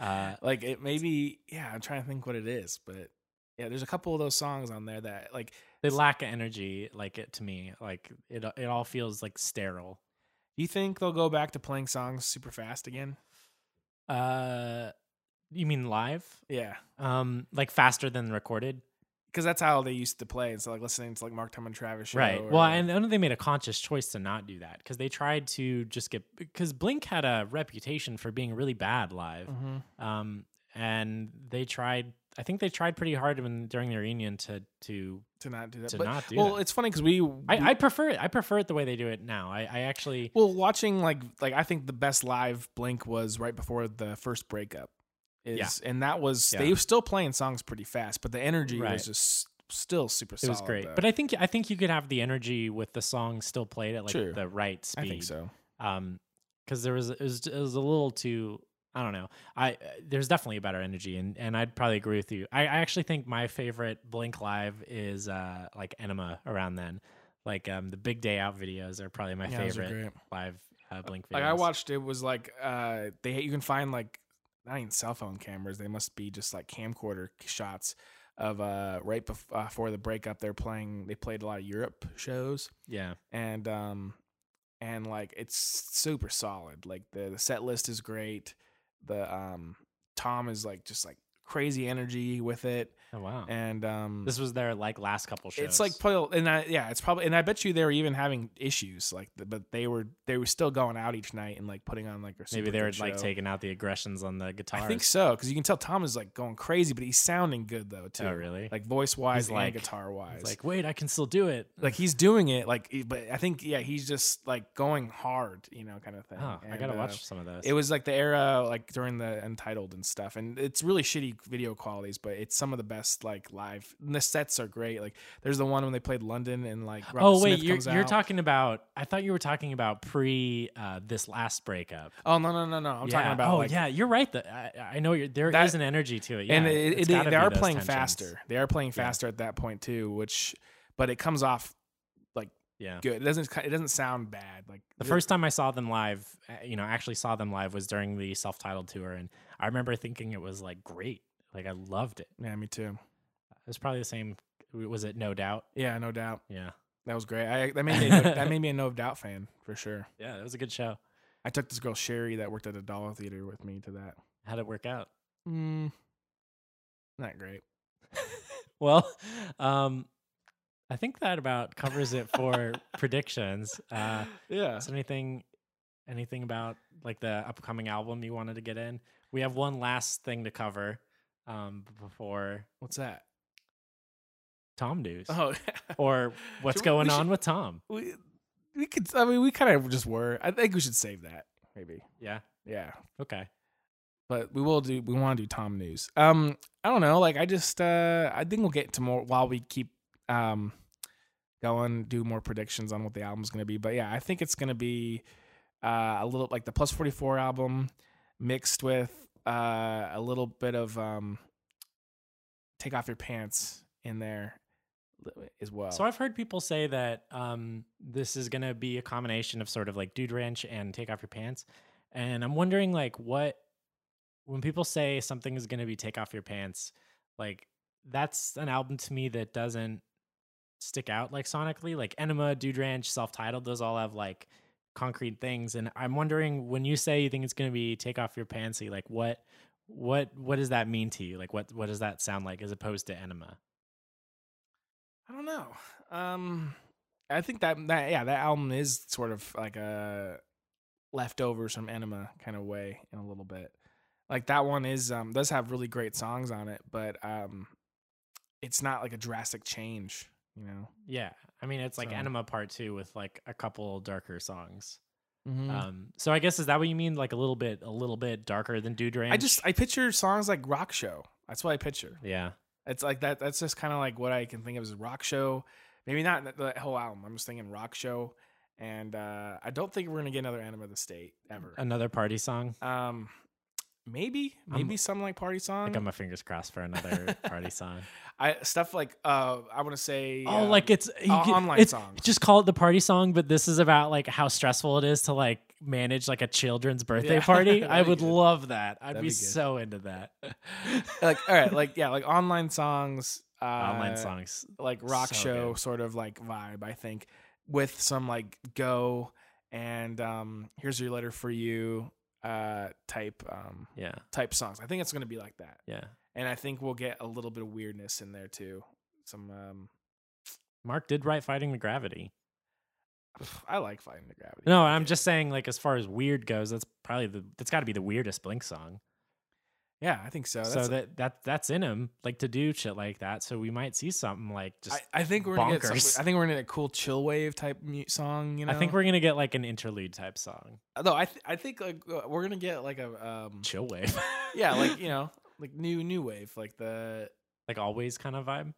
S1: Uh,
S2: like it maybe yeah i'm trying to think what it is but yeah there's a couple of those songs on there that like
S1: they lack energy, like it to me. Like it, it all feels like sterile.
S2: you think they'll go back to playing songs super fast again
S1: Uh, you mean live?
S2: yeah
S1: Um, like faster than recorded,
S2: because that's how they used to play and so like listening to like mark Tom and travis show
S1: right?
S2: or-
S1: Well, and I know they made a conscious choice to not do that because they tried to just get because Blink had a reputation for being really bad live.
S2: Mhm.
S1: Um, and they tried. I think they tried pretty hard when during their reunion to to.
S2: to not do that
S1: To
S2: but,
S1: not do
S2: well
S1: that.
S2: it's funny because we,
S1: I, I prefer it. I prefer it the way they do it now. I, I actually.
S2: well watching like like i think the best live blink was right before the first breakup is
S1: Yeah.
S2: and that was
S1: Yeah.
S2: they were still playing songs pretty fast but the energy
S1: Right.
S2: was just still super
S1: It
S2: solid
S1: was great,
S2: though.
S1: but I think I think you could have the energy with the song still played at like
S2: True.
S1: the right speed.
S2: i think so
S1: um because there was it was it was a little too I don't know. I uh, there's definitely a better energy, and and I'd probably agree with you. I, I actually think my favorite Blink live is uh like Enema around then, like um the Big Day Out videos are probably my
S2: Yeah, those are
S1: favorite
S2: great.
S1: live uh, Blink videos.
S2: Like I watched it was like uh they you can find like not even cell phone cameras. They must be just like camcorder shots of uh right bef- uh, before the breakup. They're playing. They played a lot of Europe shows
S1: Yeah,
S2: and um and like it's super solid. Like the the set list is great. The um Tom is like just like crazy energy with it
S1: oh wow.
S2: and um
S1: this was their like last couple shows.
S2: it's like probably, and I, yeah, it's probably, and I bet you they were even having issues, like, but they were they were still going out each night and like putting on like a
S1: maybe they were like
S2: show.
S1: taking out the aggressions on the guitar.
S2: I think so because you can tell Tom is like going crazy, but he's sounding good though too.
S1: Oh really?
S2: Like voice wise and
S1: like-
S2: guitar wise.
S1: Like wait, I can still do it.
S2: like he's doing it like, but I think yeah, he's just like going hard, you know, kind of thing.
S1: Oh, I gotta
S2: uh,
S1: watch some of those.
S2: It was like the era like during the Untitled and stuff, and it's really shitty video qualities, but it's some of the best like live. And the sets are great. Like there's the one when they played London and like Robert
S1: oh wait,
S2: Smith
S1: you're you're talking about. I thought you were talking about pre uh, this last breakup.
S2: Oh no no no no! I'm
S1: yeah.
S2: talking about
S1: Oh
S2: like,
S1: yeah, you're right. That I, I know you're, there is
S2: That-
S1: an energy to it. Yeah,
S2: and it,
S1: it's
S2: it, they are playing
S1: tensions.
S2: faster. They are playing
S1: Yeah.
S2: faster at that point too, which but it comes off like
S1: Yeah.
S2: good. It doesn't it doesn't sound bad. Like
S1: The first time I saw them live, uh, you know, actually saw them live was during the self-titled tour, and I remember thinking it was like great. Like I loved it.
S2: yeah, me too.
S1: It was probably the same. Was it No Doubt?
S2: Yeah, no doubt.
S1: Yeah.
S2: That was great. I that made me a, that made me a No Doubt fan for sure.
S1: Yeah, it was a good show.
S2: I took this girl Sherry that worked at a dollar theater with me to that.
S1: How'd it work out?
S2: Mm, not great.
S1: Well, um, I think that about covers it for predictions. Uh,
S2: Yeah.
S1: Is there anything, anything about like the upcoming album you wanted to get in? We have one last thing to cover um, before
S2: What's that?
S1: Tom news,
S2: Oh,
S1: or what's
S2: Should we-
S1: going
S2: we
S1: on
S2: should-
S1: with Tom.
S2: we we could. I mean, we kind of just were. I think we should save that. Maybe.
S1: Yeah.
S2: Yeah.
S1: Okay.
S2: but we will do we want to do tom news um i don't know like i just uh i think we'll get to more while we keep um going do more predictions on what the album's going to be but yeah i think it's going to be uh a little like the plus 44 album mixed with uh a little bit of um take off your pants in there as well
S1: So I've heard people say that um, this is going to be a combination of sort of like Dude Ranch and Take Off Your Pants, and I'm wondering like what when people say something is going to be Take Off Your Pants, like that's an album to me that doesn't stick out like sonically. Like Enema, Dude Ranch, self-titled, those all have like concrete things, and I'm wondering when you say you think it's going to be Take Off Your Pantsy, like what what what does that mean to you? Like what what does that sound like as opposed to Enema?
S2: I don't know. Um, I think that that yeah, that album is sort of like a leftovers from Enema kind of way in a little bit. Like that one is um does have really great songs on it, but um, it's not like a drastic change. You know.
S1: Yeah, I mean it's like
S2: So-
S1: Enema Part Two with like a couple darker songs.
S2: Mm-hmm.
S1: Um, so I guess is that what you mean? Like a little bit, a little bit darker than Dude Ranch?
S2: I just I picture songs like Rock Show. That's what I picture.
S1: yeah,
S2: It's like that. That's just kind of like what I can think of as rock show. Maybe not the whole album. I'm just thinking rock show, and uh, I don't think we're gonna get another of the State ever.
S1: Another party song.
S2: Um, maybe maybe something like party song.
S1: I got my fingers crossed for another party song.
S2: I stuff like uh, I want to say
S1: Oh,
S2: um,
S1: like it's you
S2: uh, online
S1: it's-
S2: songs.
S1: Just call it the party song, but this is about like how stressful it is to like manage like a children's birthday
S2: Yeah,
S1: party. I would
S2: good.
S1: love that. I'd be,
S2: be
S1: so into that.
S2: like all right, like yeah, like online songs. Uh,
S1: Online songs.
S2: like rock
S1: So
S2: show
S1: good.
S2: sort of like vibe i think with some like go and um here's your letter for you uh type um
S1: Yeah.
S2: type songs i think it's going to be like that
S1: Yeah.
S2: and i think we'll get a little bit of weirdness in there too some um
S1: Mark did write Fighting the Gravity.
S2: i like fighting the gravity
S1: No, I'm just saying, like, as far as weird goes, that's probably the that's got to be the weirdest Blink song.
S2: Yeah i think so
S1: so
S2: That's-
S1: that that that's in him, like to do shit like that. So we might see something like just.
S2: I, I think we're gonna get some, i think we're gonna get a cool chill wave type song you know
S1: I think we're gonna get like an interlude type song.
S2: though i th- i think like uh, we're gonna get like a um
S1: Chill wave.
S2: yeah like you know like new new wave like the
S1: like always kind of vibe.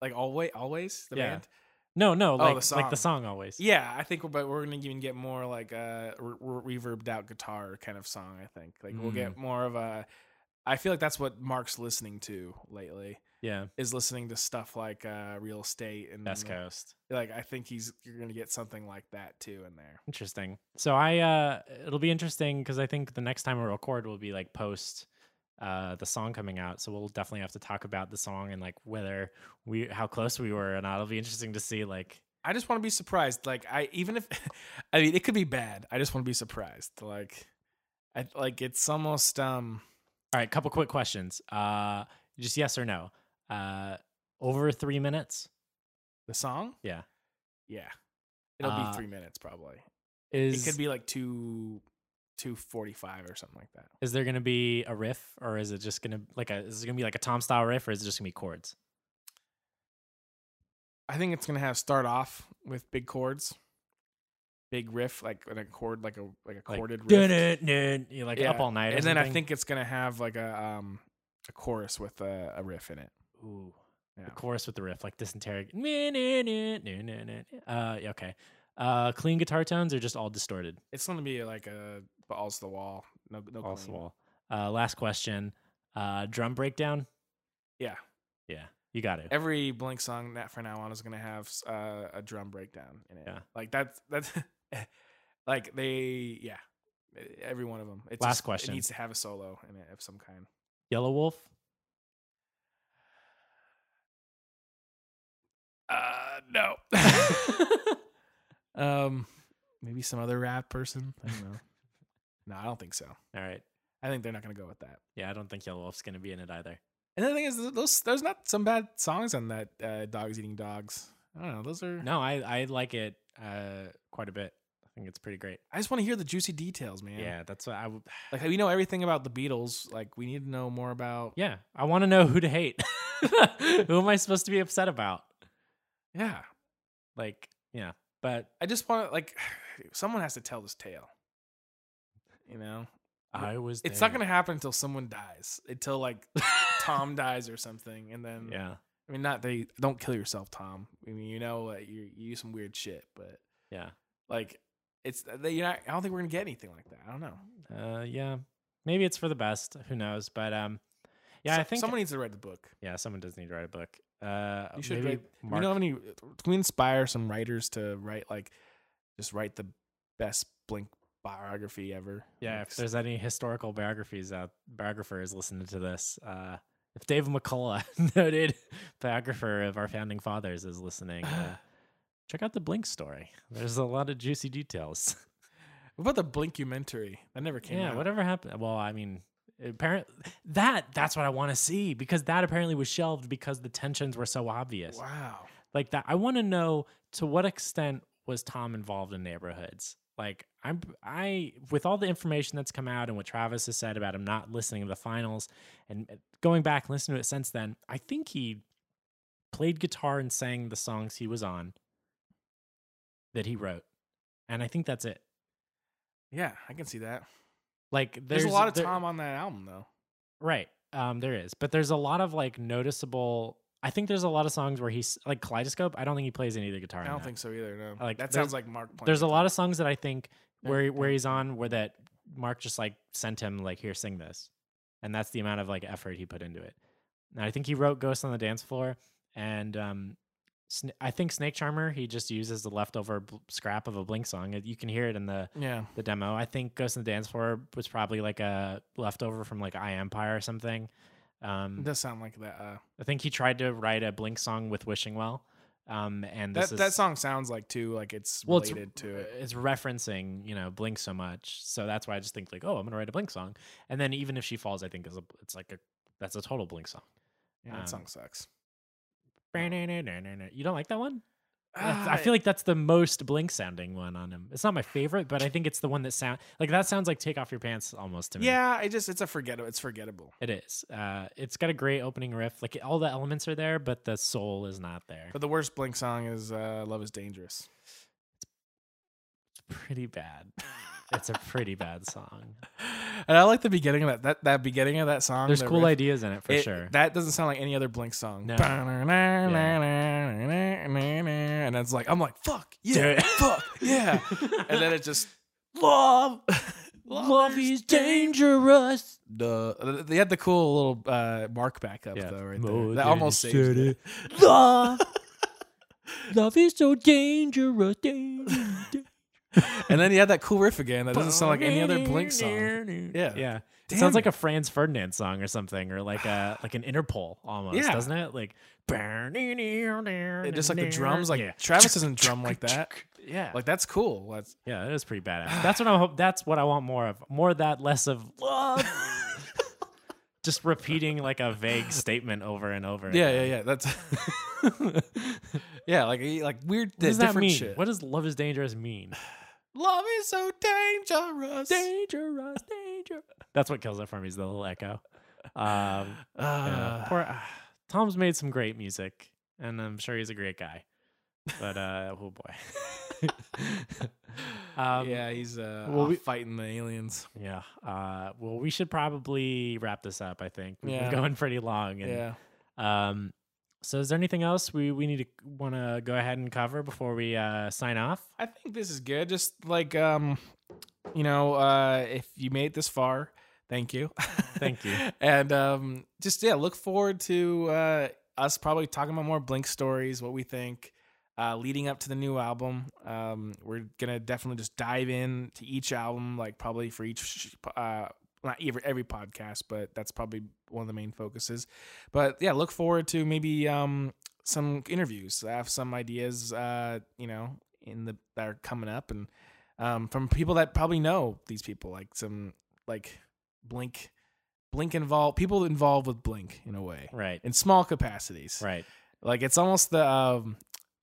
S2: like always always the
S1: Yeah.
S2: band
S1: No, no, like
S2: the
S1: like the
S2: song.
S1: always.
S2: Yeah, I think we're but we're gonna even get more like a re- reverbed out guitar kind of song. I think like we'll
S1: Mm.
S2: get more of a. I feel like that's what Mark's listening to lately.
S1: Yeah.
S2: Is listening to stuff like uh, Real Estate and
S1: West Coast.
S2: Like I think he's you're gonna get something like that too in there.
S1: Interesting. So I uh it'll be interesting because I think the next time we record will be like post uh the song coming out. So we'll definitely have to talk about the song and like whether we how close we were and it'll be interesting to see like
S2: I just want to be surprised. Like I even if I mean it could be bad. I just want to be surprised. Like I like it's almost um
S1: all right, couple quick questions. Uh just yes or no. Uh over three minutes
S2: the song.
S1: Yeah.
S2: Yeah, it'll
S1: Uh,
S2: be three minutes probably.
S1: is
S2: it could be like two two forty five or something like that.
S1: is there gonna be a riff or is it just gonna like a is it gonna be like a Tom style riff or is it just gonna be chords?
S2: I think it's gonna have start off with big chords, big riff like an accord, like a like a
S1: Like
S2: chorded riff,
S1: dun, you're like up all night
S2: and then I think it's gonna have like a um a chorus with a, a riff in it.
S1: Ooh.
S2: Yeah.
S1: The chorus with the riff, like dysentery. Uh, yeah, okay. Uh, clean guitar tones are just all distorted?
S2: It's gonna be like a balls to the wall. No, no
S1: All
S2: clean.
S1: wall. Uh, last question. Uh, drum breakdown.
S2: Yeah,
S1: Yeah, you got it.
S2: every Blink song that for now on is gonna have uh, a drum breakdown in it.
S1: Yeah.
S2: like that's that's like they yeah, every one of them. It's
S1: Last
S2: just-
S1: question.
S2: It needs to have a solo in it of some kind.
S1: Yelawolf.
S2: Uh, no. um, maybe some other rap person. I don't know. no, I don't think so.
S1: All right.
S2: I think they're not gonna go with that.
S1: Yeah, I don't think Yelawolf's gonna be in it either.
S2: And the thing is, those there's not some bad songs on that. Uh, dogs eating dogs. I don't know. Those are.
S1: No, I I like it uh quite a bit. I think it's pretty great.
S2: I just want to hear the juicy details, man.
S1: Yeah, that's what I would.
S2: Like we know everything about the Beatles. Like we need to know more about.
S1: Yeah, I want to know who to hate. who am I supposed to be upset about?
S2: Yeah.
S1: Like, yeah, but
S2: I just want to like, someone has to tell this tale. You know,
S1: I was.
S2: it's
S1: there.
S2: not gonna happen until someone dies. Until like Tom dies or something, and then
S1: Yeah,
S2: I mean, not they don't kill yourself, Tom. I mean, you know, uh, you you use some weird shit, but
S1: yeah,
S2: like it's they. You're not, I don't think we're gonna get anything like that. I don't know.
S1: uh, yeah. Maybe it's for the best. Who knows? But um, yeah, I think
S2: someone needs to write the book.
S1: Yeah, someone does need to write a book. Uh,
S2: You should
S1: maybe
S2: write.
S1: Mark.
S2: You know how many? Can we inspire some writers to write like, just write the best Blink biography ever?
S1: yeah,
S2: Like,
S1: if there's any historical biographies out, biographers listening to this, uh, if Dave McCullough, noted biographer of our founding fathers, is listening, uh, check out the Blink story. There's a lot of juicy details.
S2: what about the Blinkumentary? That never came
S1: yeah,
S2: out.
S1: whatever happened? Well, I mean, apparently that that's what I want to see because that apparently was shelved because the tensions were so obvious.
S2: Wow.
S1: like that i want to know to what extent was tom involved in neighborhoods like i'm i with all the information that's come out and what travis has said about him not listening to the finals and uh, going back and listening to it since then i think he played guitar and sang the songs he was on that he wrote and i think that's it
S2: Yeah, I can see that.
S1: like
S2: There's,
S1: there's,
S2: a lot of
S1: there-
S2: Tom on that album, though.
S1: right Um, there is, but there's a lot of like noticeable. I think there's a lot of songs where he's like Kaleidoscope. I don't think he plays any of the guitar.
S2: I don't think so either. No,
S1: Like,
S2: that sounds like Mark.
S1: There's a lot of songs that I think where where he's on where that Mark just like sent him like here sing this, and that's the amount of like effort he put into it. And I think he wrote Ghost on the Dance Floor, and um, I think Snake Charmer he just uses the leftover bl- scrap of a Blink song. You can hear it in the
S2: Yeah,
S1: the demo. I think Ghost in the Dance Floor was probably like a leftover from like I Empire or something.
S2: it
S1: Um,
S2: does sound like that. Uh,
S1: I think he tried to write a Blink song with Wishing Well. Um, and this
S2: that
S1: is,
S2: that song sounds like too like it's
S1: well, it's,
S2: related to it.
S1: It's referencing, you know, Blink so much, so that's why I just think like, oh, I'm gonna write a Blink song, and then even if she falls, I think is a, it's like a that's a total Blink song.
S2: Yeah, that
S1: um,
S2: song sucks.
S1: You don't like that one?
S2: Ah,
S1: I feel like that's the most Blink sounding one on him. It's not my favorite, but I think it's the one that sound like that sounds like "Take Off Your Pants" almost to me.
S2: Yeah, I just it's a forgettable. It's forgettable.
S1: it is. Uh, it's got a great opening riff. Like all the elements are there, but the soul is not there.
S2: But the worst Blink song is uh, "Love Is Dangerous."
S1: It's pretty bad. it's a pretty bad song.
S2: And I like the beginning of that that, that beginning of that song.
S1: There's
S2: the
S1: cool
S2: riff.
S1: ideas in it for
S2: It-
S1: sure.
S2: That doesn't sound like any other Blink song.
S1: No.
S2: And it's like I'm like fuck
S1: Dude.
S2: yeah, fuck yeah, and then it just love,
S1: Love is dangerous.
S2: Duh. They had the cool little uh, mark back up
S1: Yeah.
S2: though, right there. That almost saved it.
S1: Love, love is so dangerous. dangerous.
S2: And then you had that cool riff again. That doesn't sound like any other Blink song. Yeah.
S1: yeah. It sounds like a Franz Ferdinand song or something, or like a like an Interpol almost,
S2: Yeah.
S1: doesn't it? Like
S2: It just like the drums, like
S1: yeah.
S2: Travis doesn't drum like that.
S1: Yeah,
S2: Like that's cool. That's
S1: yeah, that is pretty badass. That's what I hope. That's what I want more of. More of that, less of love. just repeating like a vague statement over and over.
S2: yeah,
S1: again.
S2: yeah, yeah. That's yeah, like like weird,
S1: What does that mean?
S2: shit.
S1: What does love is dangerous mean?
S2: Love is so dangerous.
S1: dangerous, danger. That's what kills it for me is the little echo. Um, yeah,
S2: Uh,
S1: poor ah, Tom's made some great music, and I'm sure he's a great guy. But uh, oh boy, um,
S2: yeah, he's uh,
S1: well, we-
S2: fighting the aliens.
S1: yeah. Uh, well, we should probably wrap this up. I think we've
S2: Yeah.
S1: been going pretty long. And,
S2: Yeah.
S1: Um, so is there anything else we we need to want to go ahead and cover before we uh, sign off?
S2: I think this is good. Just like um, you know, uh, if you made it this far, thank you.
S1: Thank you.
S2: and um, just yeah, look forward to uh, us probably talking about more Blink stories, what we think, uh, leading up to the new album. Um, we're gonna definitely just dive in to each album, like probably for each. Uh, not every every podcast, but that's probably one of the main focuses. But yeah, look forward to maybe um, some interviews. I have some ideas, uh, you know, in the that are coming up, and um, from people that probably know these people, like some like Blink, Blink involved people involved with Blink in a way,
S1: Right.
S2: in small capacities.
S1: Right.
S2: Like it's almost the um,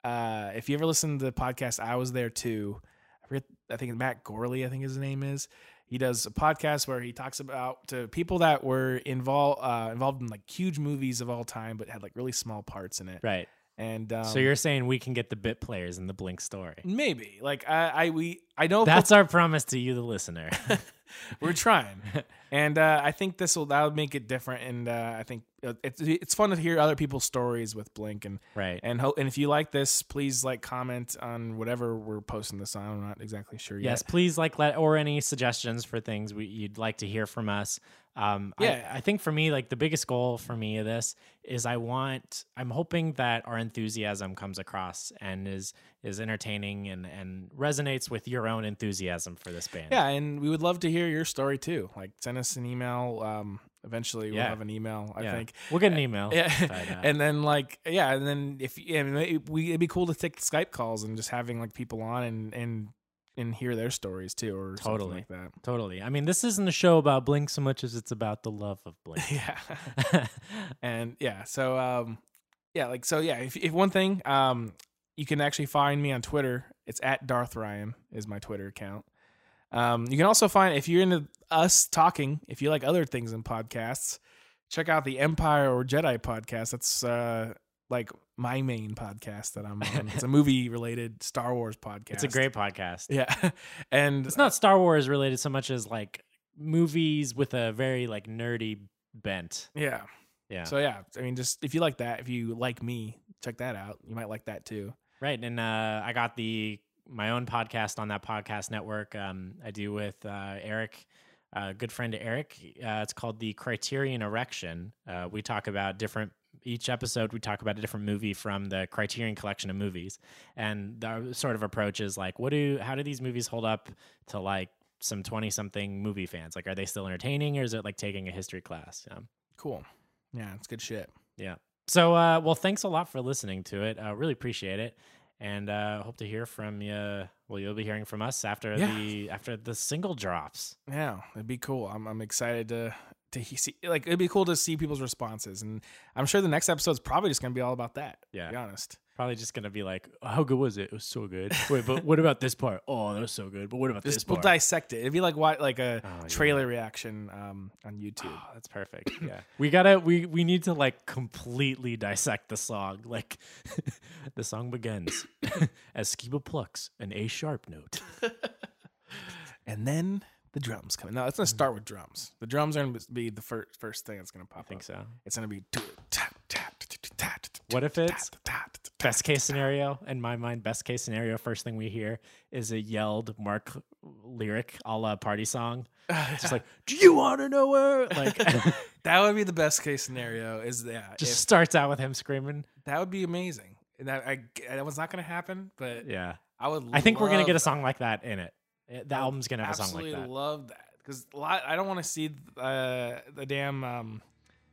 S2: uh, if you ever listen to the podcast, I was there too. I forget. I think Matt Gourley, I think his name is. He does a podcast where he talks about to people that were involved uh, involved in like huge movies of all time, but had like really small parts in it.
S1: Right.
S2: And um,
S1: so you're saying we can get the bit players in the Blink story?
S2: maybe like I, I we I know
S1: That's our promise to you, the listener.
S2: we're trying, and uh, I think this will that would make it different. And uh, I think uh, it's it's fun to hear other people's stories with Blink and
S1: right.
S2: and ho- and if you like this, please like comment on whatever we're posting this on. I'm not exactly sure
S1: Yes,
S2: yet.
S1: Yes, please like let or any suggestions for things we, you'd like to hear from us. Um,
S2: Yeah.
S1: I, I think for me, like the biggest goal for me of this is I want, I'm hoping that our enthusiasm comes across and is is entertaining and and resonates with your own enthusiasm for this band.
S2: Yeah, and we would love to hear your story too. Like send us an email. Um, eventually we'll
S1: Yeah.
S2: have an email. I
S1: Yeah.
S2: think.
S1: we'll get an email.
S2: Yeah,
S1: uh,
S2: and then like yeah, and then if yeah, I mean, it, we it'd be cool to take Skype calls and just having like people on and and and hear their stories too, or something
S1: Totally.
S2: like that.
S1: totally. I mean, this isn't a show about Blink so much as it's about the love of Blink.
S2: Yeah, and yeah, so um, yeah, like so yeah. If if one thing, um, you can actually find me on Twitter. It's at Darth Ryan is my Twitter account. Um, you can also find if you're into us talking, if you like other things in podcasts, check out the Empire or Jedi podcast. That's uh like my main podcast that I'm on. it's a movie related Star Wars podcast.
S1: it's a great podcast.
S2: yeah, and
S1: It's not Star Wars related so much as like movies with a very like nerdy bent.
S2: Yeah.
S1: Yeah.
S2: So yeah, I mean, just if you like that, if you like me, check that out. You might like that too.
S1: Right, and uh, I got the my own podcast on that podcast network. Um, I do with uh, Eric, uh, good friend Eric. Uh, it's called the Criterion Erection. Uh, we talk about different. Each episode, we talk about a different movie from the Criterion collection of movies, and the sort of approach is like, what do how do these movies hold up to like some twenty something movie fans? Like, are they still entertaining, or is it like taking a history class? Yeah.
S2: Cool. Yeah, it's good shit.
S1: Yeah. So, uh, well, thanks a lot for listening to it. I uh, really appreciate it, and uh, hope to hear from you. Well, you'll be hearing from us after
S2: Yeah.
S1: the after the single drops.
S2: Yeah, it'd be cool. I'm I'm excited to to see like it'd be cool to see people's responses, and I'm sure the next episode's probably just gonna be all about that.
S1: Yeah.
S2: to be honest.
S1: Probably just gonna be like, "How good was it? It was so good." Wait, but what about this part? Oh, that was so good. But what about this
S2: we'll
S1: part?
S2: dissect it. It'd be like what like a
S1: Oh, yeah.
S2: trailer reaction um, on YouTube.
S1: Oh, that's perfect. Yeah, we gotta we we need to like completely dissect the song. Like, the song begins as Skiba plucks an A sharp note.
S2: and then the drums coming. in. No, it's gonna mm. start with drums. The drums are gonna be the first first thing that's gonna pop. Up.
S1: I think
S2: up.
S1: so.
S2: It's gonna be tap, tap, tap,
S1: What if it's best case scenario in my mind best case scenario first thing we hear is a yelled mark lyric a la party song it's just like do you want to know her like
S2: that would be the best case scenario. Is that
S1: just
S2: if-
S1: starts out with him screaming
S2: that would be amazing. And That I, that was not gonna happen, but
S1: yeah
S2: I would.
S1: i think we're gonna get a song like that in It- the
S2: I
S1: album's gonna have a song like
S2: Absolutely love that because I don't want to see uh, the damn um,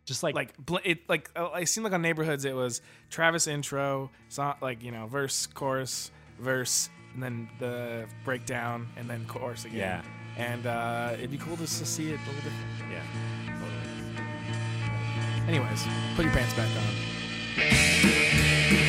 S1: just like,
S2: like it like uh, it seemed like on neighborhoods it was Travis intro, so, like you know verse, chorus, verse, and then the breakdown, and then chorus again.
S1: Yeah.
S2: And uh, it'd be cool just to see it a little different.
S1: yeah
S2: Anyways, put your pants back on.